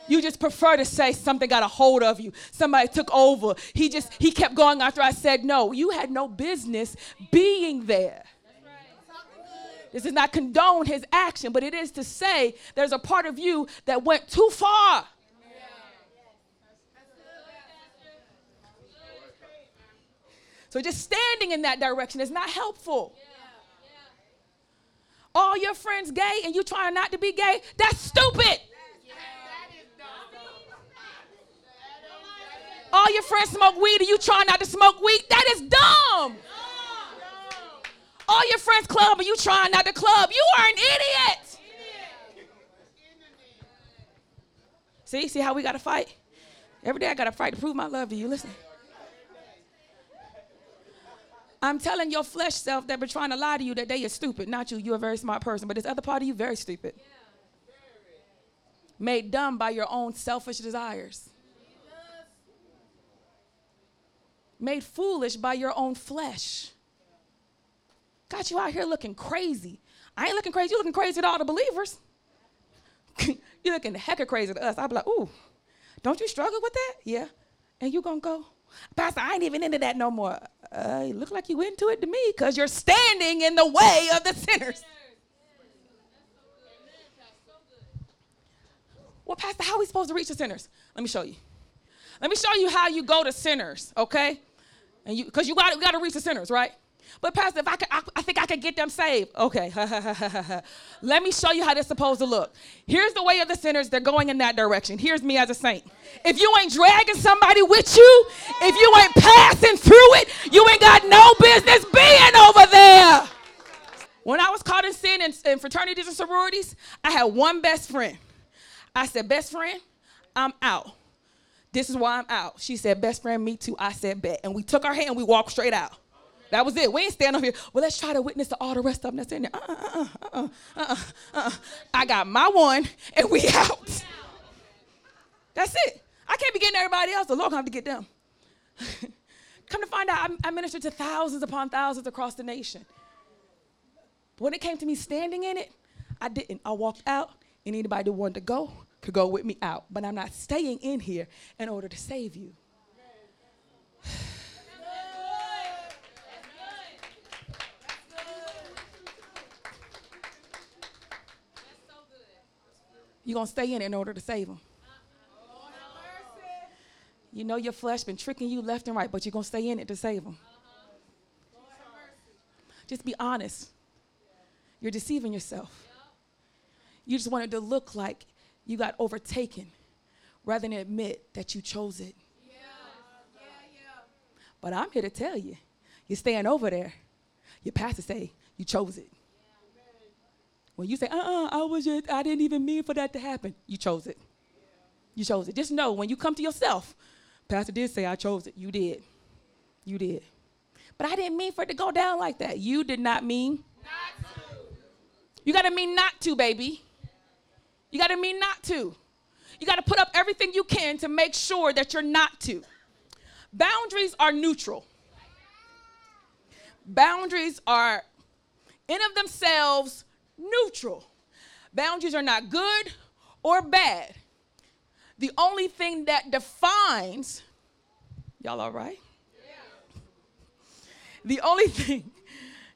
Speaker 1: You just prefer to say something got a hold of you. Somebody took over. He just, he kept going after I said no. You had no business being there. This is not condone his action, but it is to say there's a part of you that went too far. So just standing in that direction is not helpful. All your friends gay and you trying not to be gay, that's stupid. All your friends smoke weed and you trying not to smoke weed, that is dumb all your friends club and you trying not to club. You are an idiot. See, see how we got to fight? Every day I got to fight to prove my love to you. Listen. I'm telling your flesh self that been trying to lie to you that they are stupid. Not you. You're a very smart person. But this other part of you, very stupid. Made dumb by your own selfish desires. Made foolish by your own flesh. Got you out here looking crazy. I ain't looking crazy. You looking crazy to all the believers. you looking hecka crazy to us. I'd be like, ooh, don't you struggle with that? Yeah. And you gonna go, Pastor, I ain't even into that no more. Uh, you look like you into it to me because you're standing in the way of the sinners. Well, Pastor, how are we supposed to reach the sinners? Let me show you. Let me show you how you go to sinners, okay? And you, because you got got to reach the sinners, right? But Pastor, if I could, I, I think I could get them saved. Okay. Let me show you how they're supposed to look. Here's the way of the sinners. They're going in that direction. Here's me as a saint. If you ain't dragging somebody with you, if you ain't passing through it, you ain't got no business being over there. When I was caught in sin in, in fraternities and sororities, I had one best friend. I said, best friend, I'm out. This is why I'm out. She said, best friend, me too. I said, bet. And we took our hand and we walked straight out. That was it. We ain't stand up here. Well, let's try to witness to all the rest of them that's in there. Uh-uh, uh-uh, uh-uh, uh-uh. uh-uh. I got my one, and we out. That's it. I can't be getting everybody else. The Lord gonna have to get them. Come to find out, I, I ministered to thousands upon thousands across the nation. When it came to me standing in it, I didn't. I walked out, and anybody who wanted to go could go with me out. But I'm not staying in here in order to save you. You're going to stay in it in order to save them. You know your flesh been tricking you left and right, but you're going to stay in it to save them. Just be honest. You're deceiving yourself. You just wanted to look like you got overtaken rather than admit that you chose it. But I'm here to tell you, you're staying over there. Your pastor say you chose it. When you say, uh-uh, I was just, I didn't even mean for that to happen, you chose it. You chose it. Just know when you come to yourself, Pastor did say I chose it. You did. You did. But I didn't mean for it to go down like that. You did not mean. Not to. You got to mean not to, baby. You got to mean not to. You got to put up everything you can to make sure that you're not to. Boundaries are neutral. Boundaries are, in of themselves, neutral. Boundaries are not good or bad. The only thing that defines, y'all all right? Yeah. The only thing,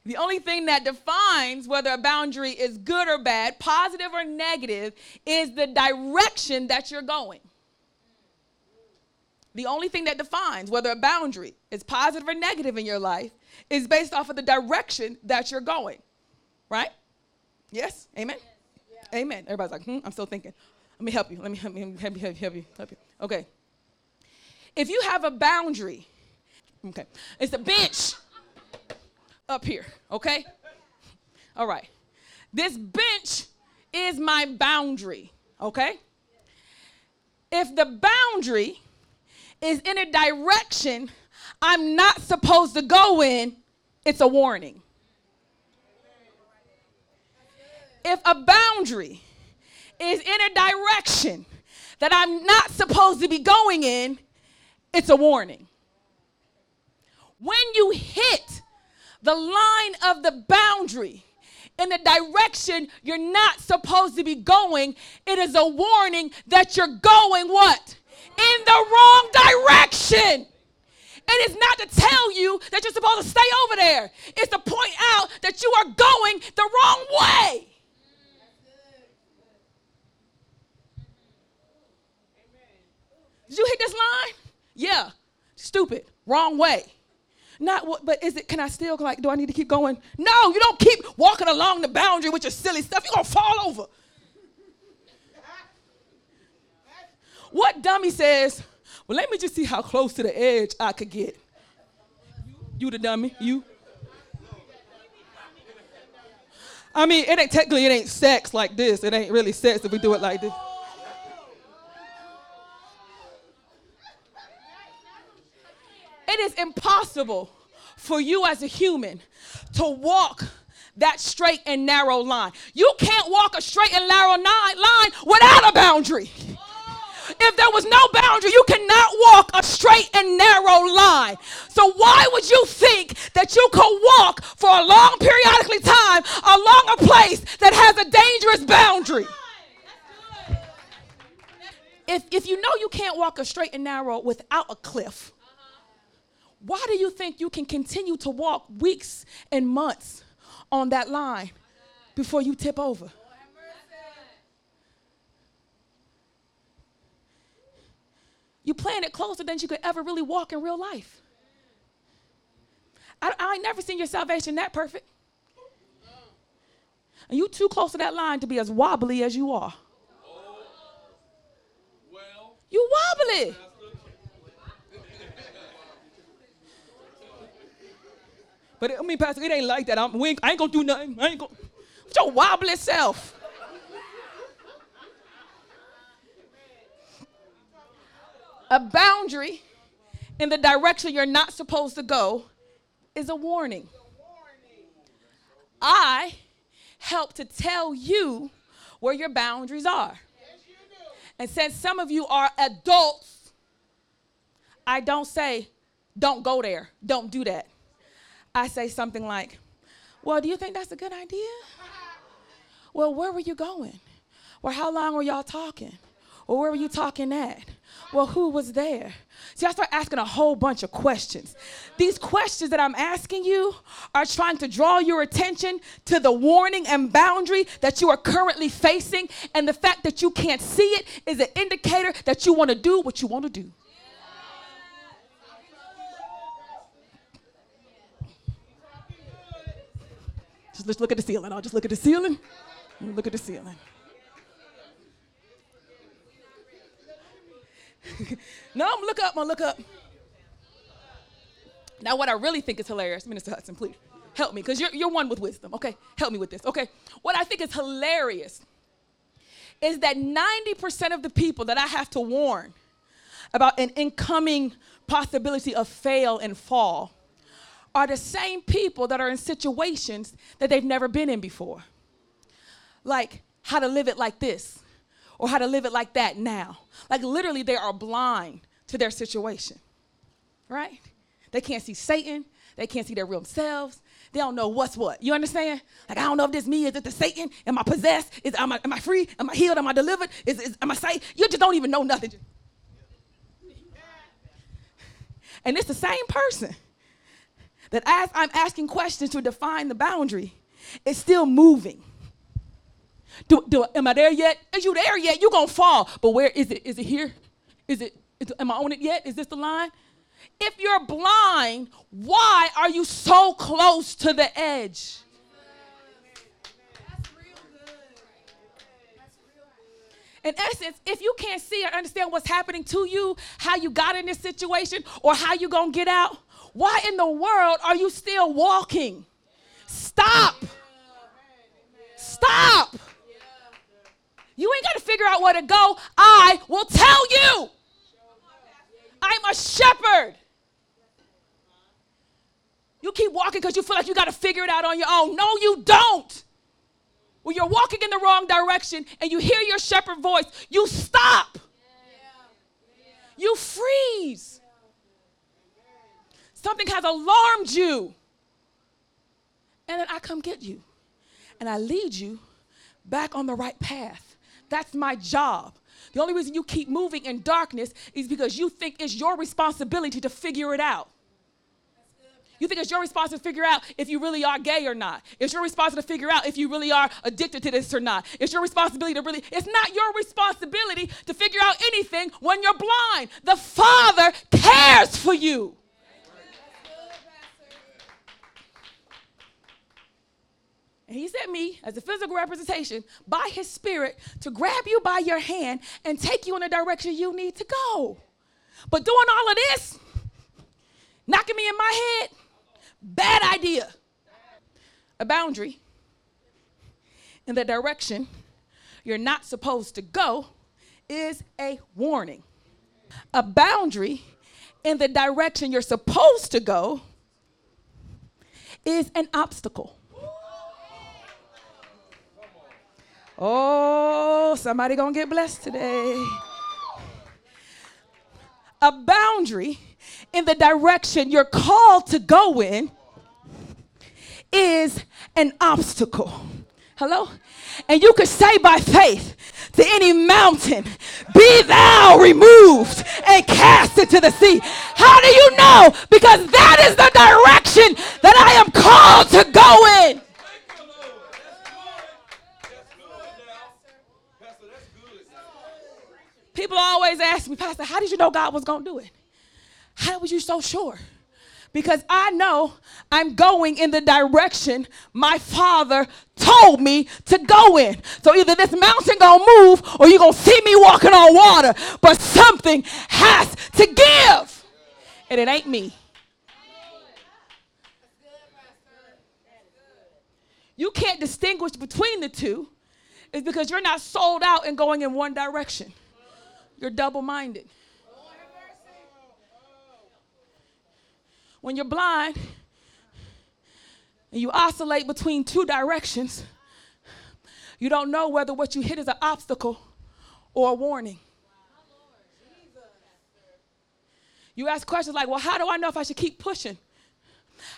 Speaker 1: the only thing that defines whether a boundary is good or bad, positive or negative, is the direction that you're going. The only thing that defines whether a boundary is positive or negative in your life is based off of the direction that you're going. Right? Yes? Amen? Yes. Yeah. Amen. Everybody's like, hmm, I'm still thinking. Let me help you. Let me help you, help you, help you, help you, help you. Okay. If you have a boundary, okay, it's a bench up here, okay? All right. This bench is my boundary, okay? If the boundary is in a direction I'm not supposed to go in, it's a warning. If a boundary is in a direction that I'm not supposed to be going in, it's a warning. When you hit the line of the boundary in the direction you're not supposed to be going, it is a warning that you're going what? In the wrong direction. It is not to tell you that you're supposed to stay over there. It's to point out that you are going the wrong way. Did you hit this line? Yeah. Stupid. Wrong way. Not what, but is it, can I still, like, do I need to keep going? No, you don't keep walking along the boundary with your silly stuff. You're going to fall over. What dummy says, well, let me just see how close to the edge I could get? You the dummy, you. I mean, it ain't technically, it ain't sex like this. It ain't really sex if we do it like this. It is impossible for you as a human to walk that straight and narrow line. You can't walk a straight and narrow line without a boundary. If there was no boundary, you cannot walk a straight and narrow line. So why would you think that you could walk for a long periodically time along a place that has a dangerous boundary? If, if you know you can't walk a straight and narrow without a cliff, why do you think you can continue to walk weeks and months on that line before you tip over? You playing it closer than you could ever really walk in real life. I, I ain't never seen your salvation that perfect. And you too close to that line to be as wobbly as you are. Oh, you wobbly. But I mean, Pastor, it ain't like that. I'm, ain't, I ain't gonna do nothing. I ain't gonna. With your wobbly self. A boundary in the direction you're not supposed to go is a warning. I help to tell you where your boundaries are. And since some of you are adults, I don't say, don't go there, don't do that. I say something like, Well, do you think that's a good idea? Well, where were you going? Well, how long were y'all talking? Or where were you talking at? Well, who was there? See, I start asking a whole bunch of questions. These questions that I'm asking you are trying to draw your attention to the warning and boundary that you are currently facing. And the fact that you can't see it is an indicator that you want to do what you want to do. Just look at the ceiling. I'll just look at the ceiling. Look at the ceiling. no, I'm look up, I'm look up. Now, what I really think is hilarious, Minister Hudson, please help me, because you're, you're one with wisdom, okay? Help me with this, okay? What I think is hilarious is that 90% of the people that I have to warn about an incoming possibility of fail and fall are the same people that are in situations that they've never been in before. Like how to live it like this or how to live it like that now. Like literally, they are blind to their situation, right? They can't see Satan, they can't see their real selves. They don't know what's what. You understand? Like, I don't know if this me, is it the Satan? Am I possessed? Is, am, I, am I free? Am I healed? Am I delivered? Is, is, am I saved? You just don't even know nothing. And it's the same person that as I'm asking questions to define the boundary, it's still moving. Do, do, am I there yet? Is you there yet? You're gonna fall. But where is it? Is it here? Is it, is, am I on it yet? Is this the line? If you're blind, why are you so close to the edge? In essence, if you can't see or understand what's happening to you, how you got in this situation, or how you gonna get out, why in the world are you still walking? Stop. Stop. You ain't got to figure out where to go. I will tell you. I'm a shepherd. You keep walking because you feel like you got to figure it out on your own. No, you don't. When you're walking in the wrong direction and you hear your shepherd voice, you stop. You freeze. Something has alarmed you. And then I come get you and I lead you back on the right path. That's my job. The only reason you keep moving in darkness is because you think it's your responsibility to figure it out. You think it's your responsibility to figure out if you really are gay or not. It's your responsibility to figure out if you really are addicted to this or not. It's your responsibility to really, it's not your responsibility to figure out anything when you're blind. The Father cares for you. And he sent me as a physical representation by his spirit to grab you by your hand and take you in the direction you need to go. But doing all of this, knocking me in my head, Bad idea. A boundary in the direction you're not supposed to go is a warning. A boundary in the direction you're supposed to go is an obstacle. Oh, somebody gonna get blessed today. A boundary in the direction you're called to go in is an obstacle. Hello? And you could say by faith to any mountain, Be thou removed and cast into the sea. How do you know? Because that is the direction that I am called to go in. People always ask me, Pastor, how did you know God was going to do it? How was you so sure? Because I know I'm going in the direction my father told me to go in. So either this mountain gonna move or you're gonna see me walking on water. But something has to give. And it ain't me. You can't distinguish between the two. It's because you're not sold out and going in one direction. You're double minded. when you're blind and you oscillate between two directions, you don't know whether what you hit is an obstacle or a warning. You ask questions like, well, how do I know if I should keep pushing?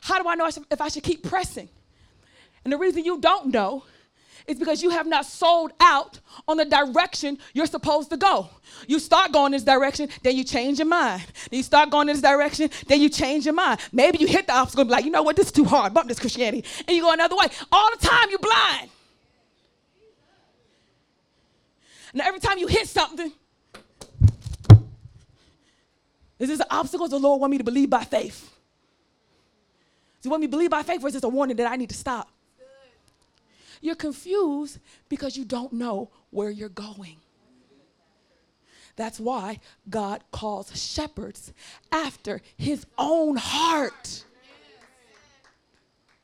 Speaker 1: How do I know if I should keep pressing? And the reason you don't know is because you have not sold out on the direction you're supposed to go. You start going this direction, then you change your mind. Then you start going this direction, then you change your mind. Maybe you hit the obstacle and be like, you know what, this is too hard, bump this Christianity. And you go another way. All the time you're blind. Now every time you hit something, is this an obstacle? The Lord want me to believe by faith? Does he want me to believe by faith or is this a warning that I need to stop? You're confused because you don't know where you're going. That's why God calls shepherds after his own heart.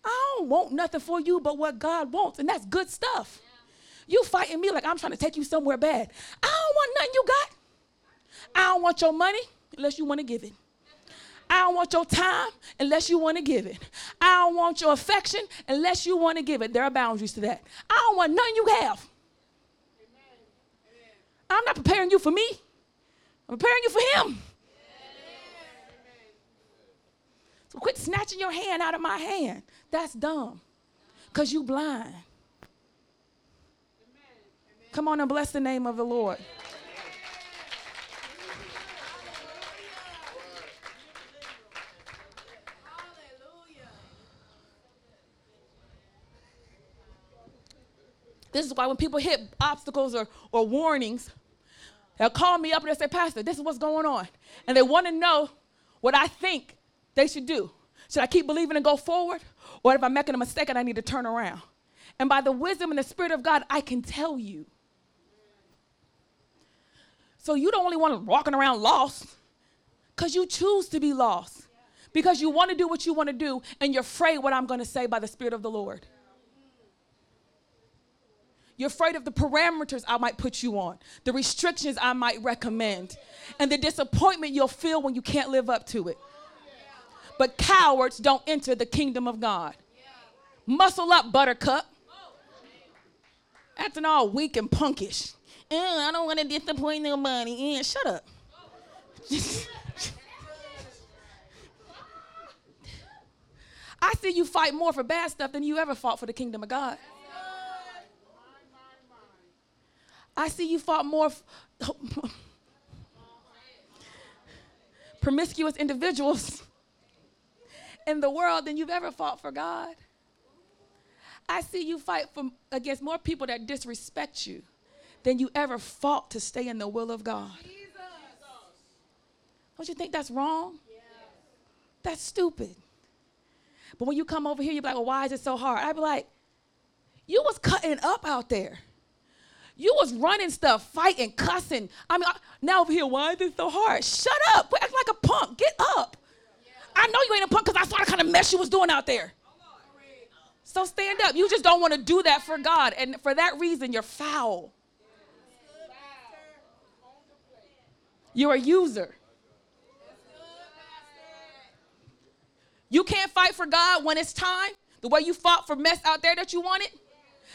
Speaker 1: I don't want nothing for you but what God wants, and that's good stuff. You fighting me like I'm trying to take you somewhere bad. I don't want nothing you got. I don't want your money unless you want to give it. I don't want your time unless you want to give it. I don't want your affection unless you want to give it. There are boundaries to that. I don't want nothing you have. I'm not preparing you for me. I'm preparing you for him. So quit snatching your hand out of my hand. That's dumb. Because you blind. Come on and bless the name of the Lord. This is why when people hit obstacles or, or warnings, they'll call me up and they'll say, Pastor, this is what's going on. And they want to know what I think they should do. Should I keep believing and go forward? Or if I'm making a mistake and I need to turn around? And by the wisdom and the Spirit of God, I can tell you. So you don't only want to walking around lost because you choose to be lost. Because you want to do what you want to do and you're afraid what I'm going to say by the Spirit of the Lord. You're afraid of the parameters I might put you on, the restrictions I might recommend, and the disappointment you'll feel when you can't live up to it. But cowards don't enter the kingdom of God. Muscle up, buttercup. Acting all weak and punkish. Uh, I don't want to disappoint nobody. Uh, shut up. I see you fight more for bad stuff than you ever fought for the kingdom of God. I see you fought more f- promiscuous individuals in the world than you've ever fought for God. I see you fight for, against more people that disrespect you than you ever fought to stay in the will of God. Don't you think that's wrong? That's stupid. But when you come over here, you're like, well, why is it so hard? I'd be like, you was cutting up out there. You was running stuff, fighting, cussing. I mean, now over here, why is this so hard? Shut up. Act like a punk. Get up. I know you ain't a punk because I saw the kind of mess you was doing out there. So stand up. You just don't want to do that for God. And for that reason, you're foul. You're a user. You can't fight for God when it's time, the way you fought for mess out there that you wanted,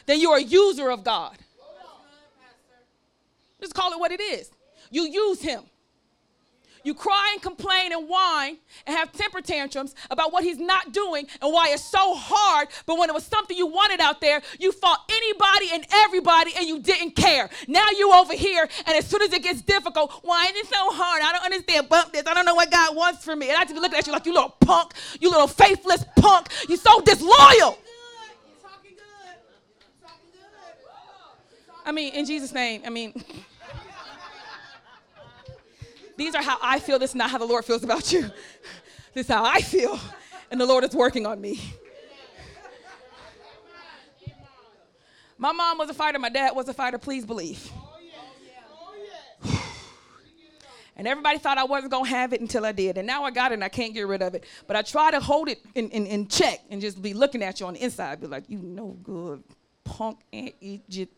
Speaker 1: then you're a user of God. Just call it what it is. You use him. You cry and complain and whine and have temper tantrums about what he's not doing and why it's so hard. But when it was something you wanted out there, you fought anybody and everybody and you didn't care. Now you over here, and as soon as it gets difficult, why is it so hard? I don't understand. Bump this. I don't know what God wants for me. And I to be looking at you like you little punk, you little faithless punk. You so disloyal. I mean, in Jesus' name, I mean. These are how I feel. This is not how the Lord feels about you. This is how I feel. And the Lord is working on me. My mom was a fighter. My dad was a fighter. Please believe. And everybody thought I wasn't going to have it until I did. And now I got it and I can't get rid of it. But I try to hold it in, in, in check and just be looking at you on the inside. Be like, you no good punk and Egypt.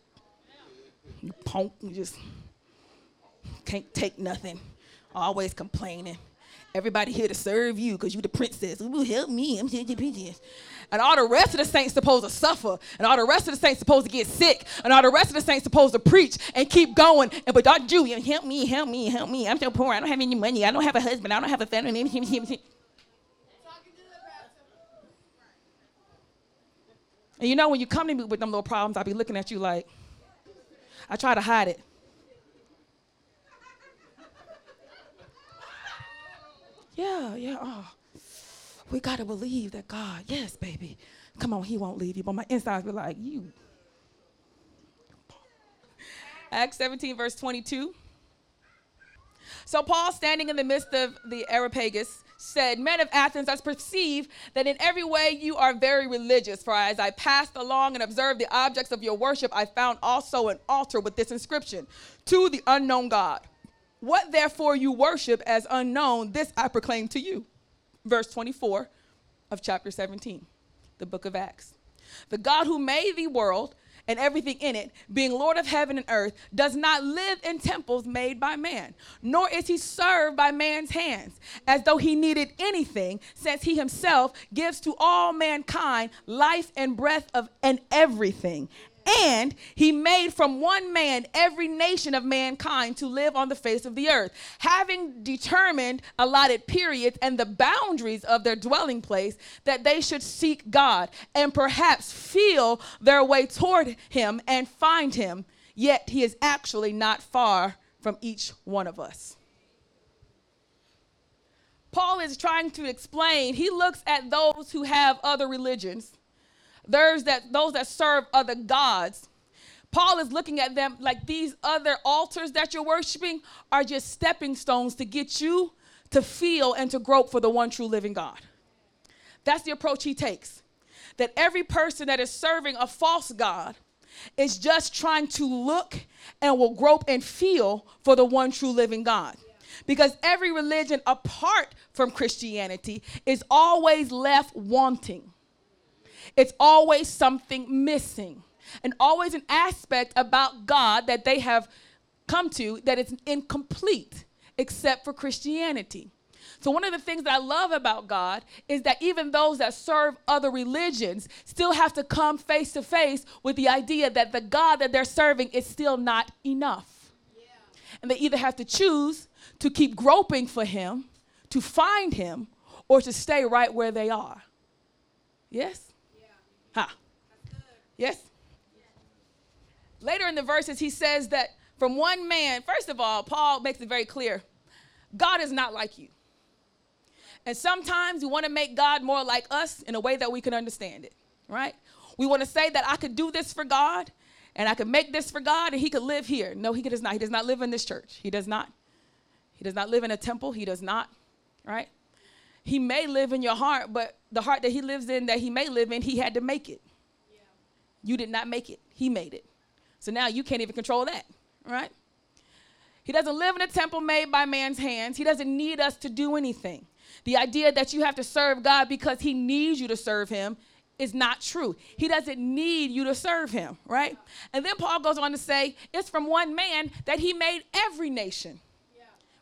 Speaker 1: You punk. You just can't take nothing always complaining. Everybody here to serve you because you the princess. Ooh, help me. I'm the princess. And all the rest of the saints supposed to suffer. And all the rest of the saints supposed to get sick. And all the rest of the saints supposed to preach and keep going. And but Dr. Julian, help me, help me, help me. I'm so poor. I don't have any money. I don't have a husband. I don't have a family. And you know, when you come to me with them little problems, I'll be looking at you like, I try to hide it. Yeah, yeah. Oh, we got to believe that God, yes, baby. Come on, He won't leave you. But my insides be like, you. Acts 17, verse 22. So Paul, standing in the midst of the Areopagus, said, Men of Athens, I perceive that in every way you are very religious. For as I passed along and observed the objects of your worship, I found also an altar with this inscription To the unknown God. What therefore you worship as unknown, this I proclaim to you. Verse 24 of chapter 17, the book of Acts. The God who made the world and everything in it, being Lord of heaven and earth, does not live in temples made by man, nor is he served by man's hands, as though he needed anything, since he himself gives to all mankind life and breath of and everything. And he made from one man every nation of mankind to live on the face of the earth, having determined allotted periods and the boundaries of their dwelling place, that they should seek God and perhaps feel their way toward him and find him. Yet he is actually not far from each one of us. Paul is trying to explain, he looks at those who have other religions those that those that serve other gods. Paul is looking at them like these other altars that you're worshiping are just stepping stones to get you to feel and to grope for the one true living god. That's the approach he takes. That every person that is serving a false god is just trying to look and will grope and feel for the one true living god. Because every religion apart from christianity is always left wanting it's always something missing, and always an aspect about God that they have come to that is incomplete except for Christianity. So, one of the things that I love about God is that even those that serve other religions still have to come face to face with the idea that the God that they're serving is still not enough. Yeah. And they either have to choose to keep groping for Him, to find Him, or to stay right where they are. Yes? Huh? Yes? Later in the verses, he says that from one man, first of all, Paul makes it very clear God is not like you. And sometimes we want to make God more like us in a way that we can understand it, right? We want to say that I could do this for God and I could make this for God and he could live here. No, he does not. He does not live in this church. He does not. He does not live in a temple. He does not, right? He may live in your heart, but the heart that he lives in, that he may live in, he had to make it. Yeah. You did not make it, he made it. So now you can't even control that, right? He doesn't live in a temple made by man's hands. He doesn't need us to do anything. The idea that you have to serve God because he needs you to serve him is not true. He doesn't need you to serve him, right? And then Paul goes on to say, it's from one man that he made every nation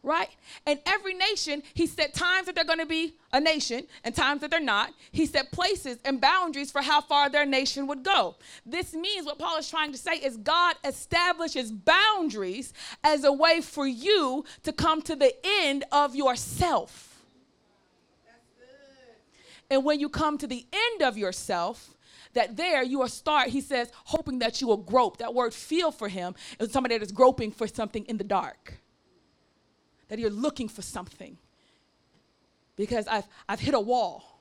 Speaker 1: right? And every nation, he set times that they're going to be a nation and times that they're not. He set places and boundaries for how far their nation would go. This means what Paul is trying to say is God establishes boundaries as a way for you to come to the end of yourself. And when you come to the end of yourself, that there you will start, he says, hoping that you will grope. That word feel for him is somebody that is groping for something in the dark that you're looking for something. Because I've, I've hit a wall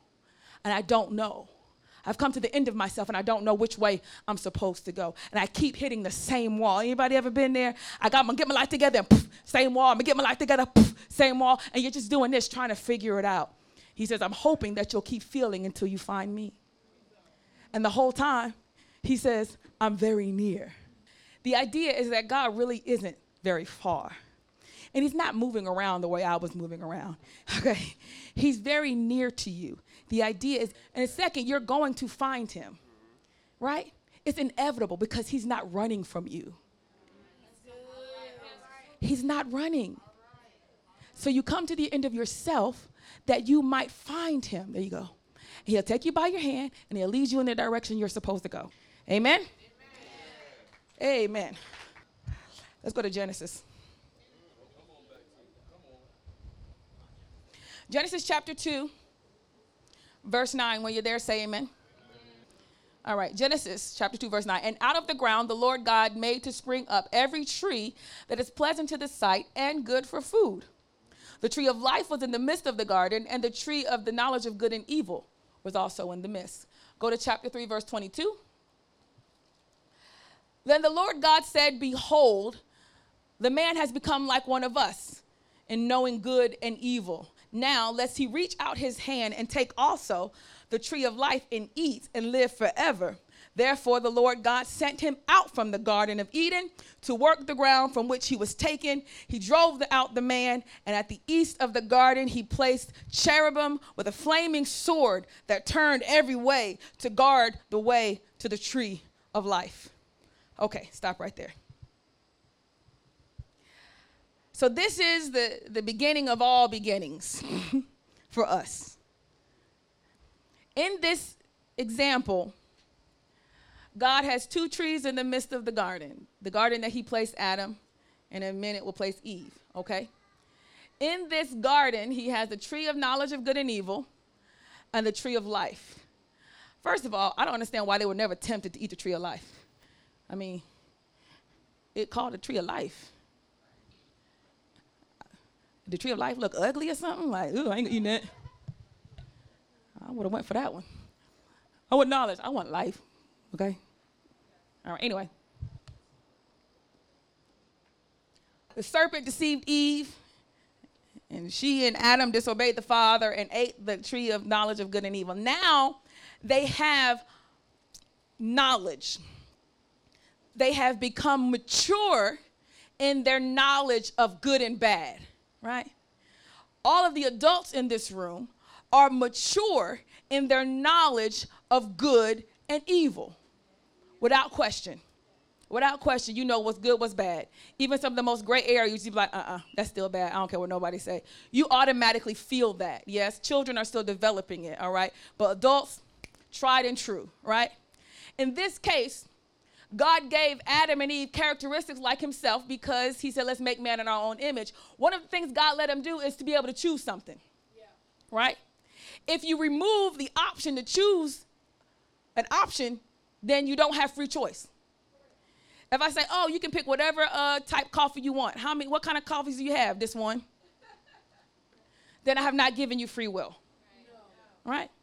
Speaker 1: and I don't know. I've come to the end of myself and I don't know which way I'm supposed to go. And I keep hitting the same wall. Anybody ever been there? I got, I'm gonna get my life together and poof, same wall. I'm gonna get my life together, poof, same wall. And you're just doing this, trying to figure it out. He says, I'm hoping that you'll keep feeling until you find me. And the whole time, he says, I'm very near. The idea is that God really isn't very far. And he's not moving around the way I was moving around. Okay? He's very near to you. The idea is, in a second, you're going to find him. Right? It's inevitable because he's not running from you. He's not running. So you come to the end of yourself that you might find him. There you go. He'll take you by your hand and he'll lead you in the direction you're supposed to go. Amen? Amen. Amen. Let's go to Genesis. Genesis chapter 2, verse 9. When you're there, say amen. All right, Genesis chapter 2, verse 9. And out of the ground the Lord God made to spring up every tree that is pleasant to the sight and good for food. The tree of life was in the midst of the garden, and the tree of the knowledge of good and evil was also in the midst. Go to chapter 3, verse 22. Then the Lord God said, Behold, the man has become like one of us in knowing good and evil. Now, lest he reach out his hand and take also the tree of life and eat and live forever. Therefore, the Lord God sent him out from the Garden of Eden to work the ground from which he was taken. He drove out the man, and at the east of the garden, he placed cherubim with a flaming sword that turned every way to guard the way to the tree of life. Okay, stop right there. So, this is the, the beginning of all beginnings for us. In this example, God has two trees in the midst of the garden the garden that he placed Adam, and in a minute will place Eve, okay? In this garden, he has the tree of knowledge of good and evil and the tree of life. First of all, I don't understand why they were never tempted to eat the tree of life. I mean, it called the tree of life. The tree of life look ugly or something? Like, ooh, I ain't gonna eat that. I would have went for that one. I want knowledge. I want life. Okay? All right, anyway. The serpent deceived Eve, and she and Adam disobeyed the Father and ate the tree of knowledge of good and evil. Now they have knowledge, they have become mature in their knowledge of good and bad, right? All of the adults in this room are mature in their knowledge of good and evil without question. Without question, you know what's good, what's bad. Even some of the most gray areas, you be like, uh-uh, that's still bad. I don't care what nobody say. You automatically feel that. Yes, children are still developing it, all right? But adults, tried and true, right? In this case, God gave Adam and Eve characteristics like himself because he said, let's make man in our own image. One of the things God let them do is to be able to choose something, yeah. right? If you remove the option to choose an option, then you don't have free choice. If I say, oh, you can pick whatever uh, type coffee you want, how many, what kind of coffees do you have? This one. then I have not given you free will. Right? I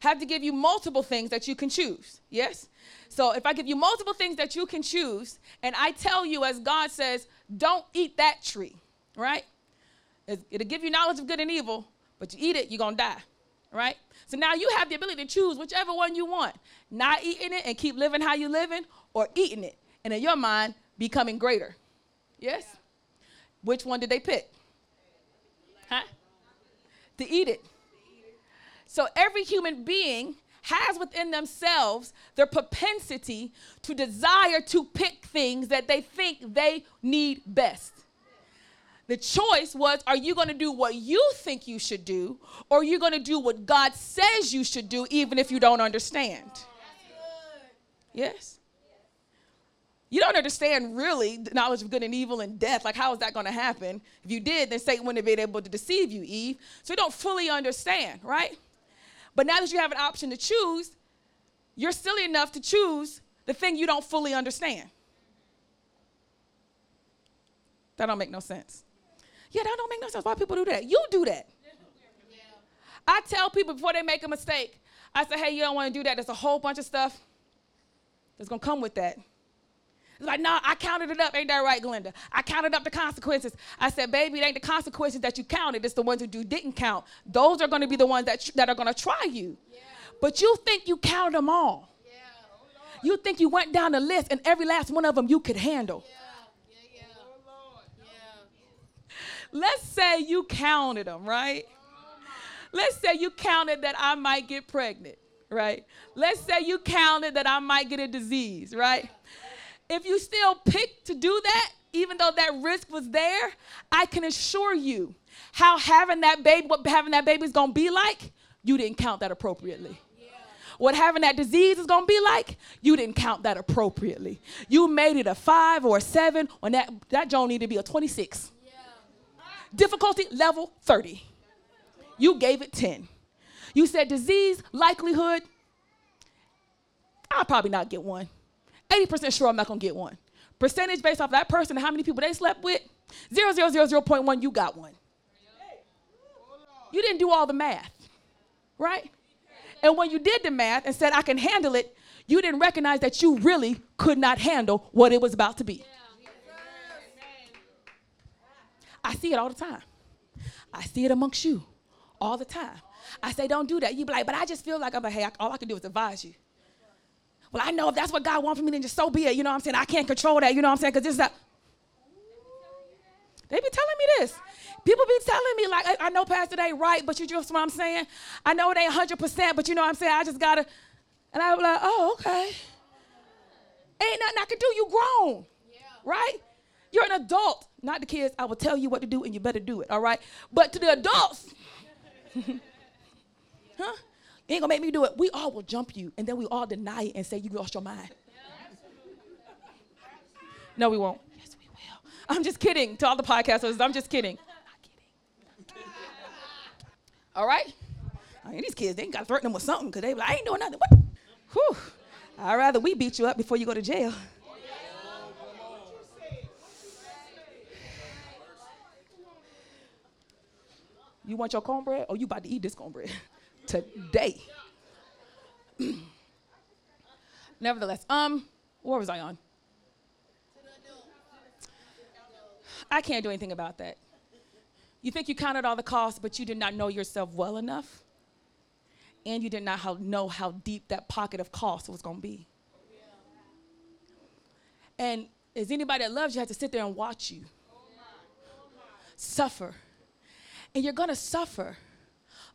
Speaker 1: have to give you multiple things that you can choose. Yes? So if I give you multiple things that you can choose, and I tell you, as God says, don't eat that tree, right? It'll give you knowledge of good and evil, but you eat it, you're to die, right? So now you have the ability to choose whichever one you want. Not eating it and keep living how you're living, or eating it and in your mind, becoming greater. Yes? Which one did they pick? Huh? To eat it. So every human being has within themselves their propensity to desire to pick things that they think they need best. The choice was are you going to do what you think you should do, or are you going to do what God says you should do, even if you don't understand? Yes? You don't understand really the knowledge of good and evil and death. Like, how is that going to happen? If you did, then Satan wouldn't have been able to deceive you, Eve. So you don't fully understand, right? But now that you have an option to choose, you're silly enough to choose the thing you don't fully understand. That don't make no sense. Yeah, that don't make no sense. Why people do that? You do that. I tell people before they make a mistake, I say, hey, you don't want to do that. There's a whole bunch of stuff that's going to come with that. It's like, nah, I counted it up. Ain't that right, Glenda? I counted up the consequences. I said, baby, it ain't the consequences that you counted. It's the ones who you didn't count. Those are going to be the ones that, tr- that are going to try you. Yeah. But you think you counted them all. Yeah. You think you went down the list and every last one of them you could handle. Yeah. Oh, Let's say you counted them, right? Oh, Let's say you counted that I might get pregnant, right? Let's say you counted that I might get a disease, right? If you still pick to do that, even though that risk was there, I can assure you how having that baby, what having that baby is gonna be like, you didn't count that appropriately. What having that disease is gonna be like, you didn't count that appropriately. You made it a five or a seven, when that that Joan needed to be a 26. Yeah. Difficulty level 30. You gave it 10. You said disease likelihood, I'll probably not get one. 80% sure I'm not gonna get one. Percentage based off that person and how many people they slept with, 0.1, you got one. You didn't do all the math, right? And when you did the math and said, I can handle it, you didn't recognize that you really could not handle what it was about to be. I see it all the time. I see it amongst you all the time. I say, don't do that. You be like, but I just feel like I'm like, hey, all I can do is advise you. Well, I know if that's what God wants for me, then just so be it. You know what I'm saying? I can't control that. You know what I'm saying? Because this is. They be telling me this. People be telling me, like, I, know Pastor ain't right, but you just what I'm saying? I know it ain't 100%, but you know what I'm saying? I just got to. And I was like, oh, okay. Ain't nothing I can do. You grown. Yeah. Right? You're an adult. Not the kids. I will tell you what to do and you better do it. All right? But to the adults, huh? You ain't gonna make me do it. We all will jump you and then we all deny it and say you lost your mind. No, we won't. Yes, we will. I'm just kidding to all the podcasters. I'm just kidding. I'm kidding. all right? I mean, these kids, they ain't got to threaten them with something because they like, I ain't doing nothing. What? Whew. I'd rather we beat you up before you go to jail. You want your cornbread? Or you about to eat this cornbread today. Nevertheless, um, where was I on? I can't do anything about that. You think you counted all the costs, but you did not know yourself well enough and you did not how, know how deep that pocket of cost was going to be. And is anybody that loves you has to sit there and watch you suffer. And you're going to suffer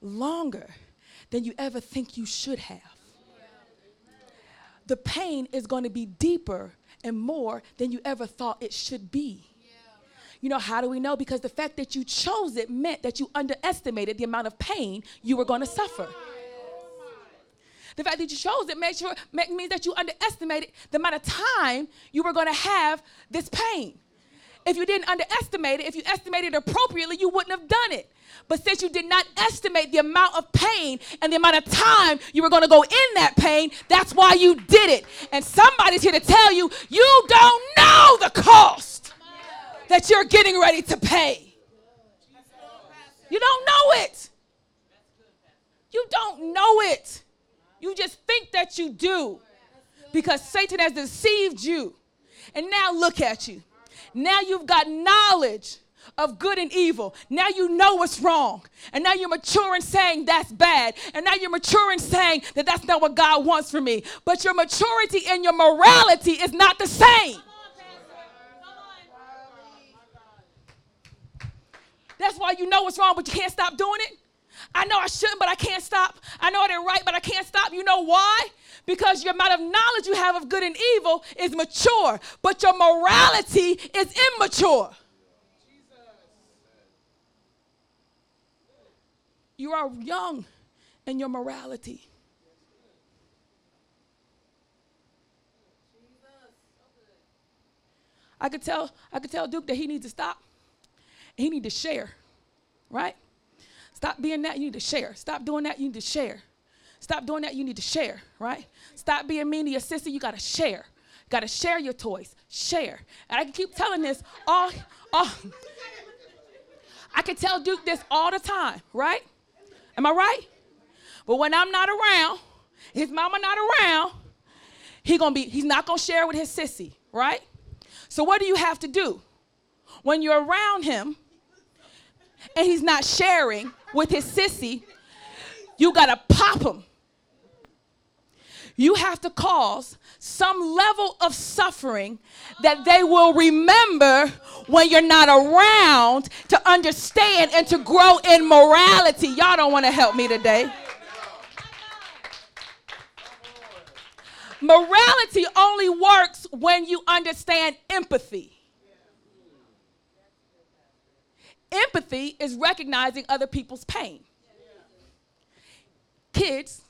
Speaker 1: longer than you ever think you should have. The pain is going to be deeper and more than you ever thought it should be. You know, how do we know? Because the fact that you chose it meant that you underestimated the amount of pain you were going to suffer. The fact that you chose it made sure, means that you underestimated the amount of time you were going to have this pain. If you didn't underestimate it, if you estimated appropriately, you wouldn't have done it. But since you did not estimate the amount of pain and the amount of time you were going to go in that pain, that's why you did it. And somebody's here to tell you, you don't know the cost that you're getting ready to pay. You don't know it. You don't know it. You just think that you do because Satan has deceived you. And now look at you. Now you've got knowledge of good and evil. Now you know what's wrong. And now you're mature in saying that's bad. And now you're mature in saying that that's not what God wants for me. But your maturity and your morality is not the same. That's why you know what's wrong, but you can't stop doing it. I know I shouldn't, but I can't stop. I know it ain't right, but I can't stop. You know why? Because your amount of knowledge you have of good and evil is mature, but your morality is immature. You are young in your morality. I could tell I could tell Duke that he needs to stop. He need to share, right? Stop being that, you need to share. Stop doing that, you need to share. Stop doing that, you need to share, right? Stop being mean to your sister, you gotta share. You gotta share your toys. Share. And I can keep telling this all, all I can tell Duke this all the time, right? Am I right? But when I'm not around, his mama not around, he gonna be, he's not gonna share with his sissy, right? So what do you have to do? When you're around him and he's not sharing, with his sissy, you got to pop him. You have to cause some level of suffering that they will remember when you're not around to understand and to grow in morality. Y'all don't want to help me today. Morality only works when you understand empathy. Empathy is recognizing other people's pain. Kids,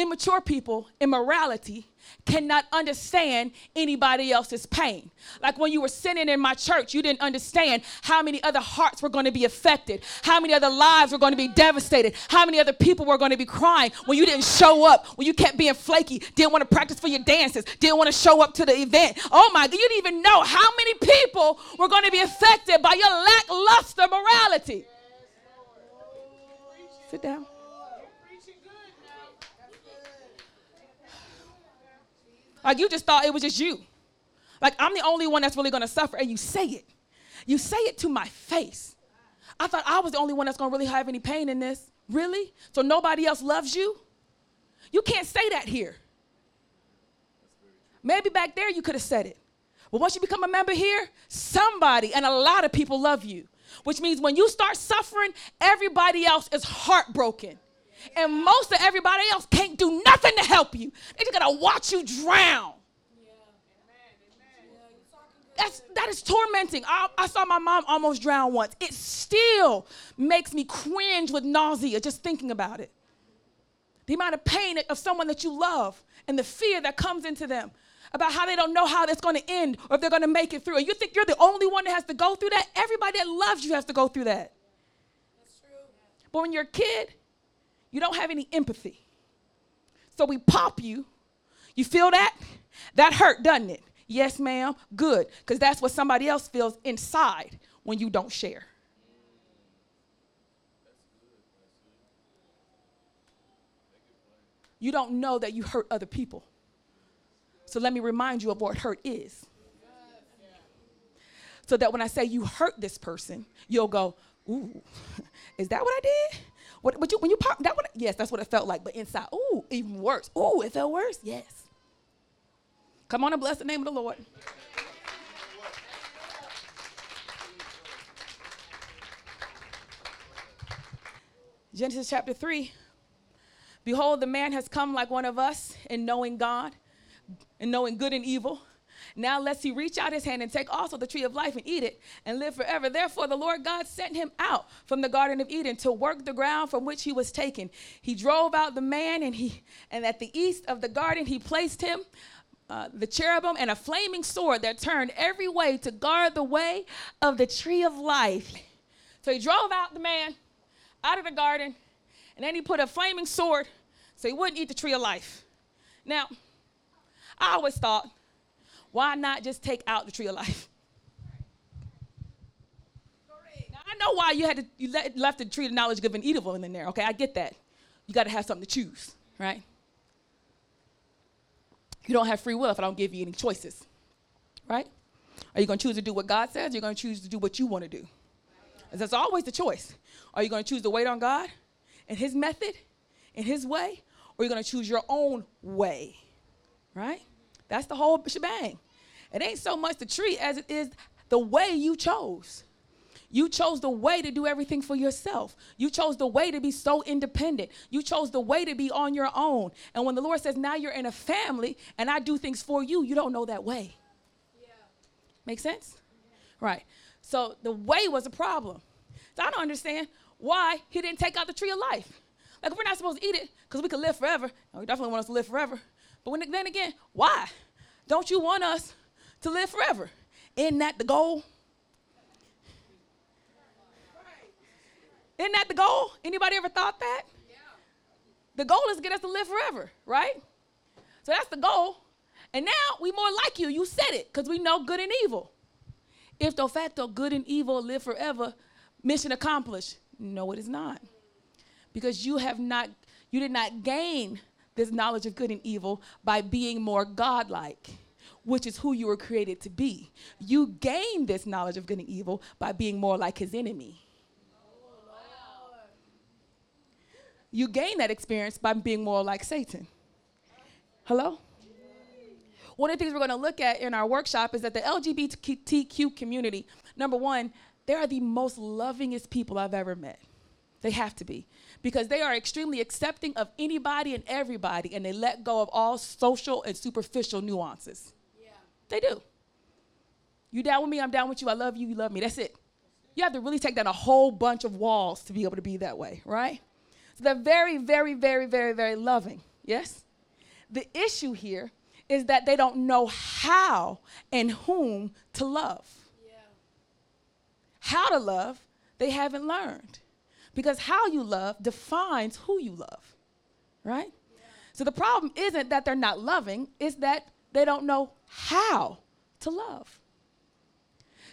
Speaker 1: immature people, immorality cannot understand anybody else's pain. Like when you were sitting in my church, you didn't understand how many other hearts were going to be affected, how many other lives were going to be devastated, how many other people were going to be crying when you didn't show up, when you kept being flaky, didn't want to practice for your dances, didn't want to show up to the event. Oh my, God, you didn't even know how many people were going to be affected by your lackluster morality. Sit down. Like you just thought it was just you. Like I'm the only one that's really gonna suffer. And you say it. You say it to my face. I thought I was the only one that's gonna really have any pain in this. Really? So nobody else loves you? You can't say that here. Maybe back there you could have said it. But once you become a member here, somebody and a lot of people love you. Which means when you start suffering, everybody else is heartbroken. And most of everybody else can't do nothing to help you. They just gotta watch you drown. That's, that is tormenting. I, I saw my mom almost drown once. It still makes me cringe with nausea just thinking about it. The amount of pain of someone that you love and the fear that comes into them about how they don't know how that's going to end or if they're going to make it through. And you think you're the only one that has to go through that? Everybody that loves you has to go through that. That's true. But when you're a kid, you don't have any empathy. So we pop you. You feel that? That hurt, doesn't it? Yes, ma'am. Good. Because that's what somebody else feels inside when you don't share. You don't know that you hurt other people. So let me remind you of what hurt is. So that when I say you hurt this person, you'll go, ooh, is that what I did? What, what you, when you pop, that what, yes, that's what it felt like. But inside, ooh, even worse. Ooh, it felt worse. Yes. Come on and bless the name of the Lord. Genesis chapter 3. Behold, the man has come like one of us in knowing God and knowing good and evil. Now lest he reach out his hand and take also the tree of life and eat it and live forever. Therefore, the Lord God sent him out from the Garden of Eden to work the ground from which he was taken. He drove out the man, and he and at the east of the garden he placed him. Uh, the cherubim and a flaming sword that turned every way to guard the way of the tree of life. So he drove out the man out of the garden, and then he put a flaming sword so he wouldn't eat the tree of life. Now, I always thought, why not just take out the tree of life? Now, I know why you had to you let, left the tree of knowledge good and evil in there. Okay, I get that. You got to have something to choose, right? You don't have free will if I don't give you any choices, right? Are you going to choose to do what God says? You're going to choose to do what you want to do. That's always the choice. Are you going to choose to wait on God and His method, and His way, or are you going to choose your own way, right? That's the whole shebang. It ain't so much the tree as it is the way you chose. You chose the way to do everything for yourself. You chose the way to be so independent. You chose the way to be on your own. And when the Lord says, now you're in a family and I do things for you, you don't know that way. Yeah. Make sense? Yeah. Right. So the way was a problem. So I don't understand why he didn't take out the tree of life. Like, if we're not supposed to eat it because we could live forever, we definitely want us to live forever. But when, then again, why? Don't you want us to live forever? Isn't that the goal? Isn't that the goal? Anybody ever thought that? Yeah. The goal is to get us to live forever, right? So that's the goal. And now we more like you. You said it because we know good and evil. If de facto good and evil live forever, mission accomplished. No, it is not. Because you have not, you did not gain this knowledge of good and evil by being more godlike, which is who you were created to be. You gain this knowledge of good and evil by being more like his enemy. You gain that experience by being more like Satan. Hello? One of the things we're going to look at in our workshop is that the LGBTQ community, number one, they are the most lovingest people I've ever met. They have to be because they are extremely accepting of anybody and everybody and they let go of all social and superficial nuances. Yeah. They do. You down with me, I'm down with you, I love you, you love me. That's it. You have to really take down a whole bunch of walls to be able to be that way, right? So they're very, very, very, very, very loving. Yes? The issue here is that they don't know how and whom to love. Yeah. How to love, they haven't learned. Because how you love defines who you love, right? Yeah. So the problem isn't that they're not loving, it's that they don't know how to love.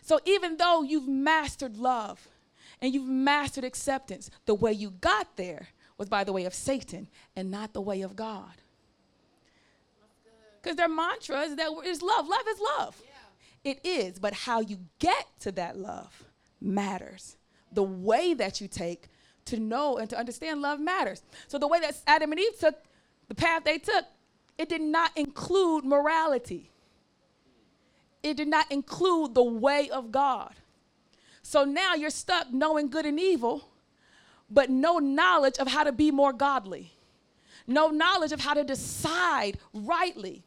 Speaker 1: So even though you've mastered love and you've mastered acceptance, the way you got there was by the way of Satan and not the way of God. Because their mantra is that is love. Love is love. Yeah. It is, but how you get to that love matters the way that you take to know and to understand love matters. So the way that Adam and Eve took the path they took, it did not include morality. It did not include the way of God. So now you're stuck knowing good and evil, but no knowledge of how to be more godly, no knowledge of how to decide rightly.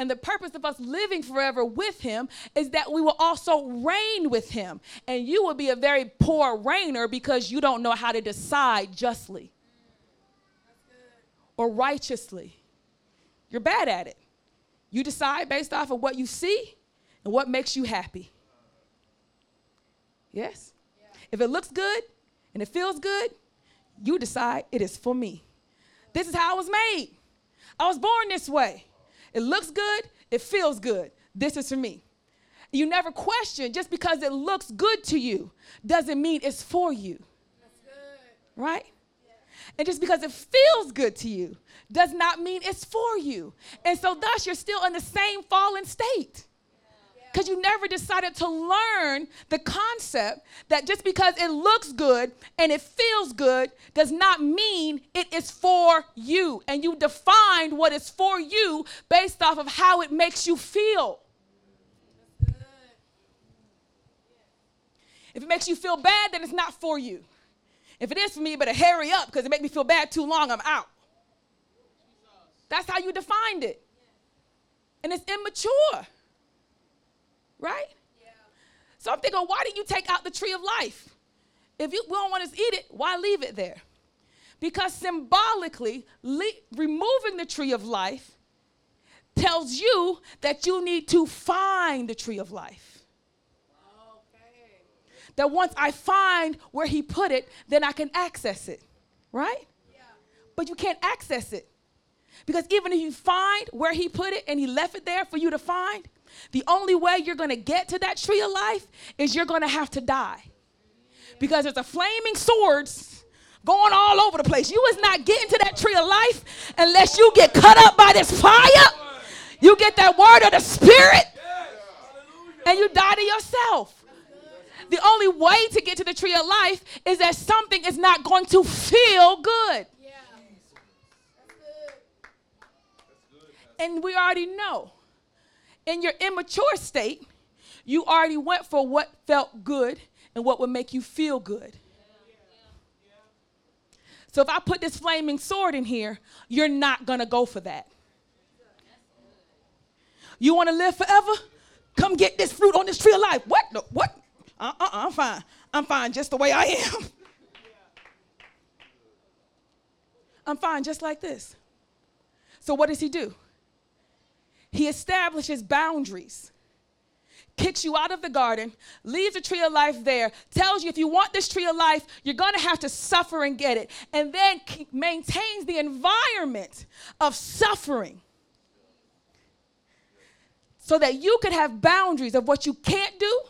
Speaker 1: And the purpose of us living forever with him is that we will also reign with him. And you will be a very poor reigner because you don't know how to decide justly or righteously. You're bad at it. You decide based off of what you see and what makes you happy. Yes? Yeah. If it looks good and it feels good, you decide it is for me. This is how I was made. I was born this way. It looks good, it feels good. This is for me. You never question just because it looks good to you doesn't mean it's for you. Right? And just because it feels good to you does not mean it's for you. And so, thus, you're still in the same fallen state. Because you never decided to learn the concept that just because it looks good and it feels good does not mean it is for you. And you defined what is for you based off of how it makes you feel. If it makes you feel bad, then it's not for you. If it is for me, better hurry up because it makes me feel bad too long, I'm out. That's how you defined it. And it's immature. Right? Yeah. So I'm thinking, why did you take out the tree of life? If you we don't want to eat it, why leave it there? Because symbolically, le- removing the tree of life tells you that you need to find the tree of life. That once I find where he put it, then I can access it. Right? Yeah. But you can't access it. Because even if you find where he put it and he left it there for you to find, the only way you're going to get to that tree of life is you're going to have to die. Because there's a flaming swords going all over the place. You is not getting to that tree of life unless you get cut up by this fire. You get that word of the spirit and you die to yourself. The only way to get to the tree of life is that something is not going to feel good. And we already know in your immature state, you already went for what felt good and what would make you feel good. So if I put this flaming sword in here, you're not going to go for that. You want to live forever? Come get this fruit on this tree of life. What? What? Uh uh, I'm fine. I'm fine just the way I am. I'm fine just like this. So what does he do? He establishes boundaries, kicks you out of the garden, leaves the tree of life there, tells you if you want this tree of life, you're going to have to suffer and get it, and then maintains the environment of suffering so that you could have boundaries of what you can't do,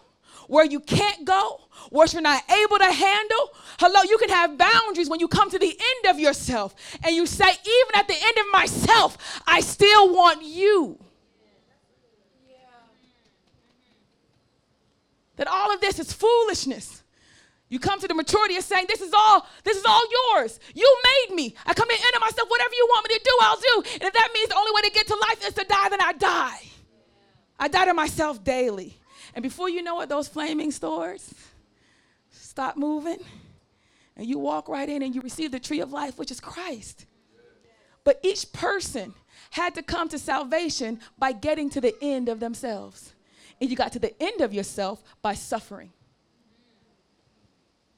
Speaker 1: where you can't go, what you're not able to handle. Hello, you can have boundaries when you come to the end of yourself and you say, even at the end of myself, I still want you. That all of this is foolishness. You come to the maturity of saying, This is all, this is all yours. You made me. I come in enter myself, whatever you want me to do, I'll do. And if that means the only way to get to life is to die, then I die. I die to myself daily. And before you know it, those flaming swords stop moving, and you walk right in and you receive the tree of life, which is Christ. But each person had to come to salvation by getting to the end of themselves. And you got to the end of yourself by suffering.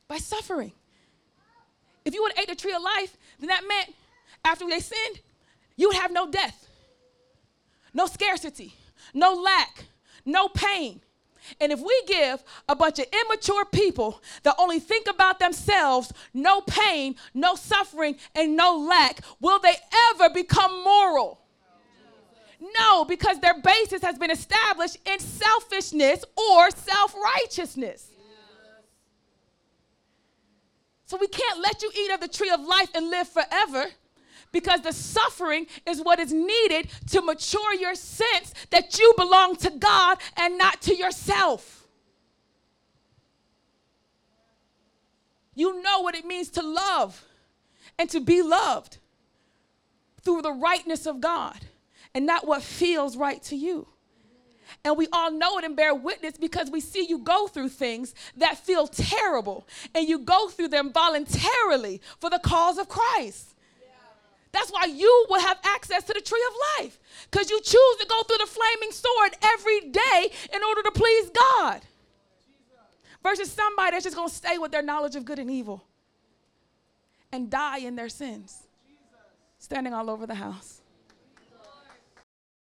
Speaker 1: By suffering. If you would have ate the tree of life, then that meant after they sinned, you would have no death, no scarcity, no lack, no pain. And if we give a bunch of immature people that only think about themselves, no pain, no suffering, and no lack, will they ever become moral? No, because their basis has been established in selfishness or self righteousness. So we can't let you eat of the tree of life and live forever because the suffering is what is needed to mature your sense that you belong to God and not to yourself. You know what it means to love and to be loved through the rightness of God and not what feels right to you. And we all know it and bear witness because we see you go through things that feel terrible and you go through them voluntarily for the cause of Christ. That's why you will have access to the tree of life because you choose to go through the flaming sword every day in order to please God. Versus somebody that's just going to stay with their knowledge of good and evil and die in their sins, standing all over the house.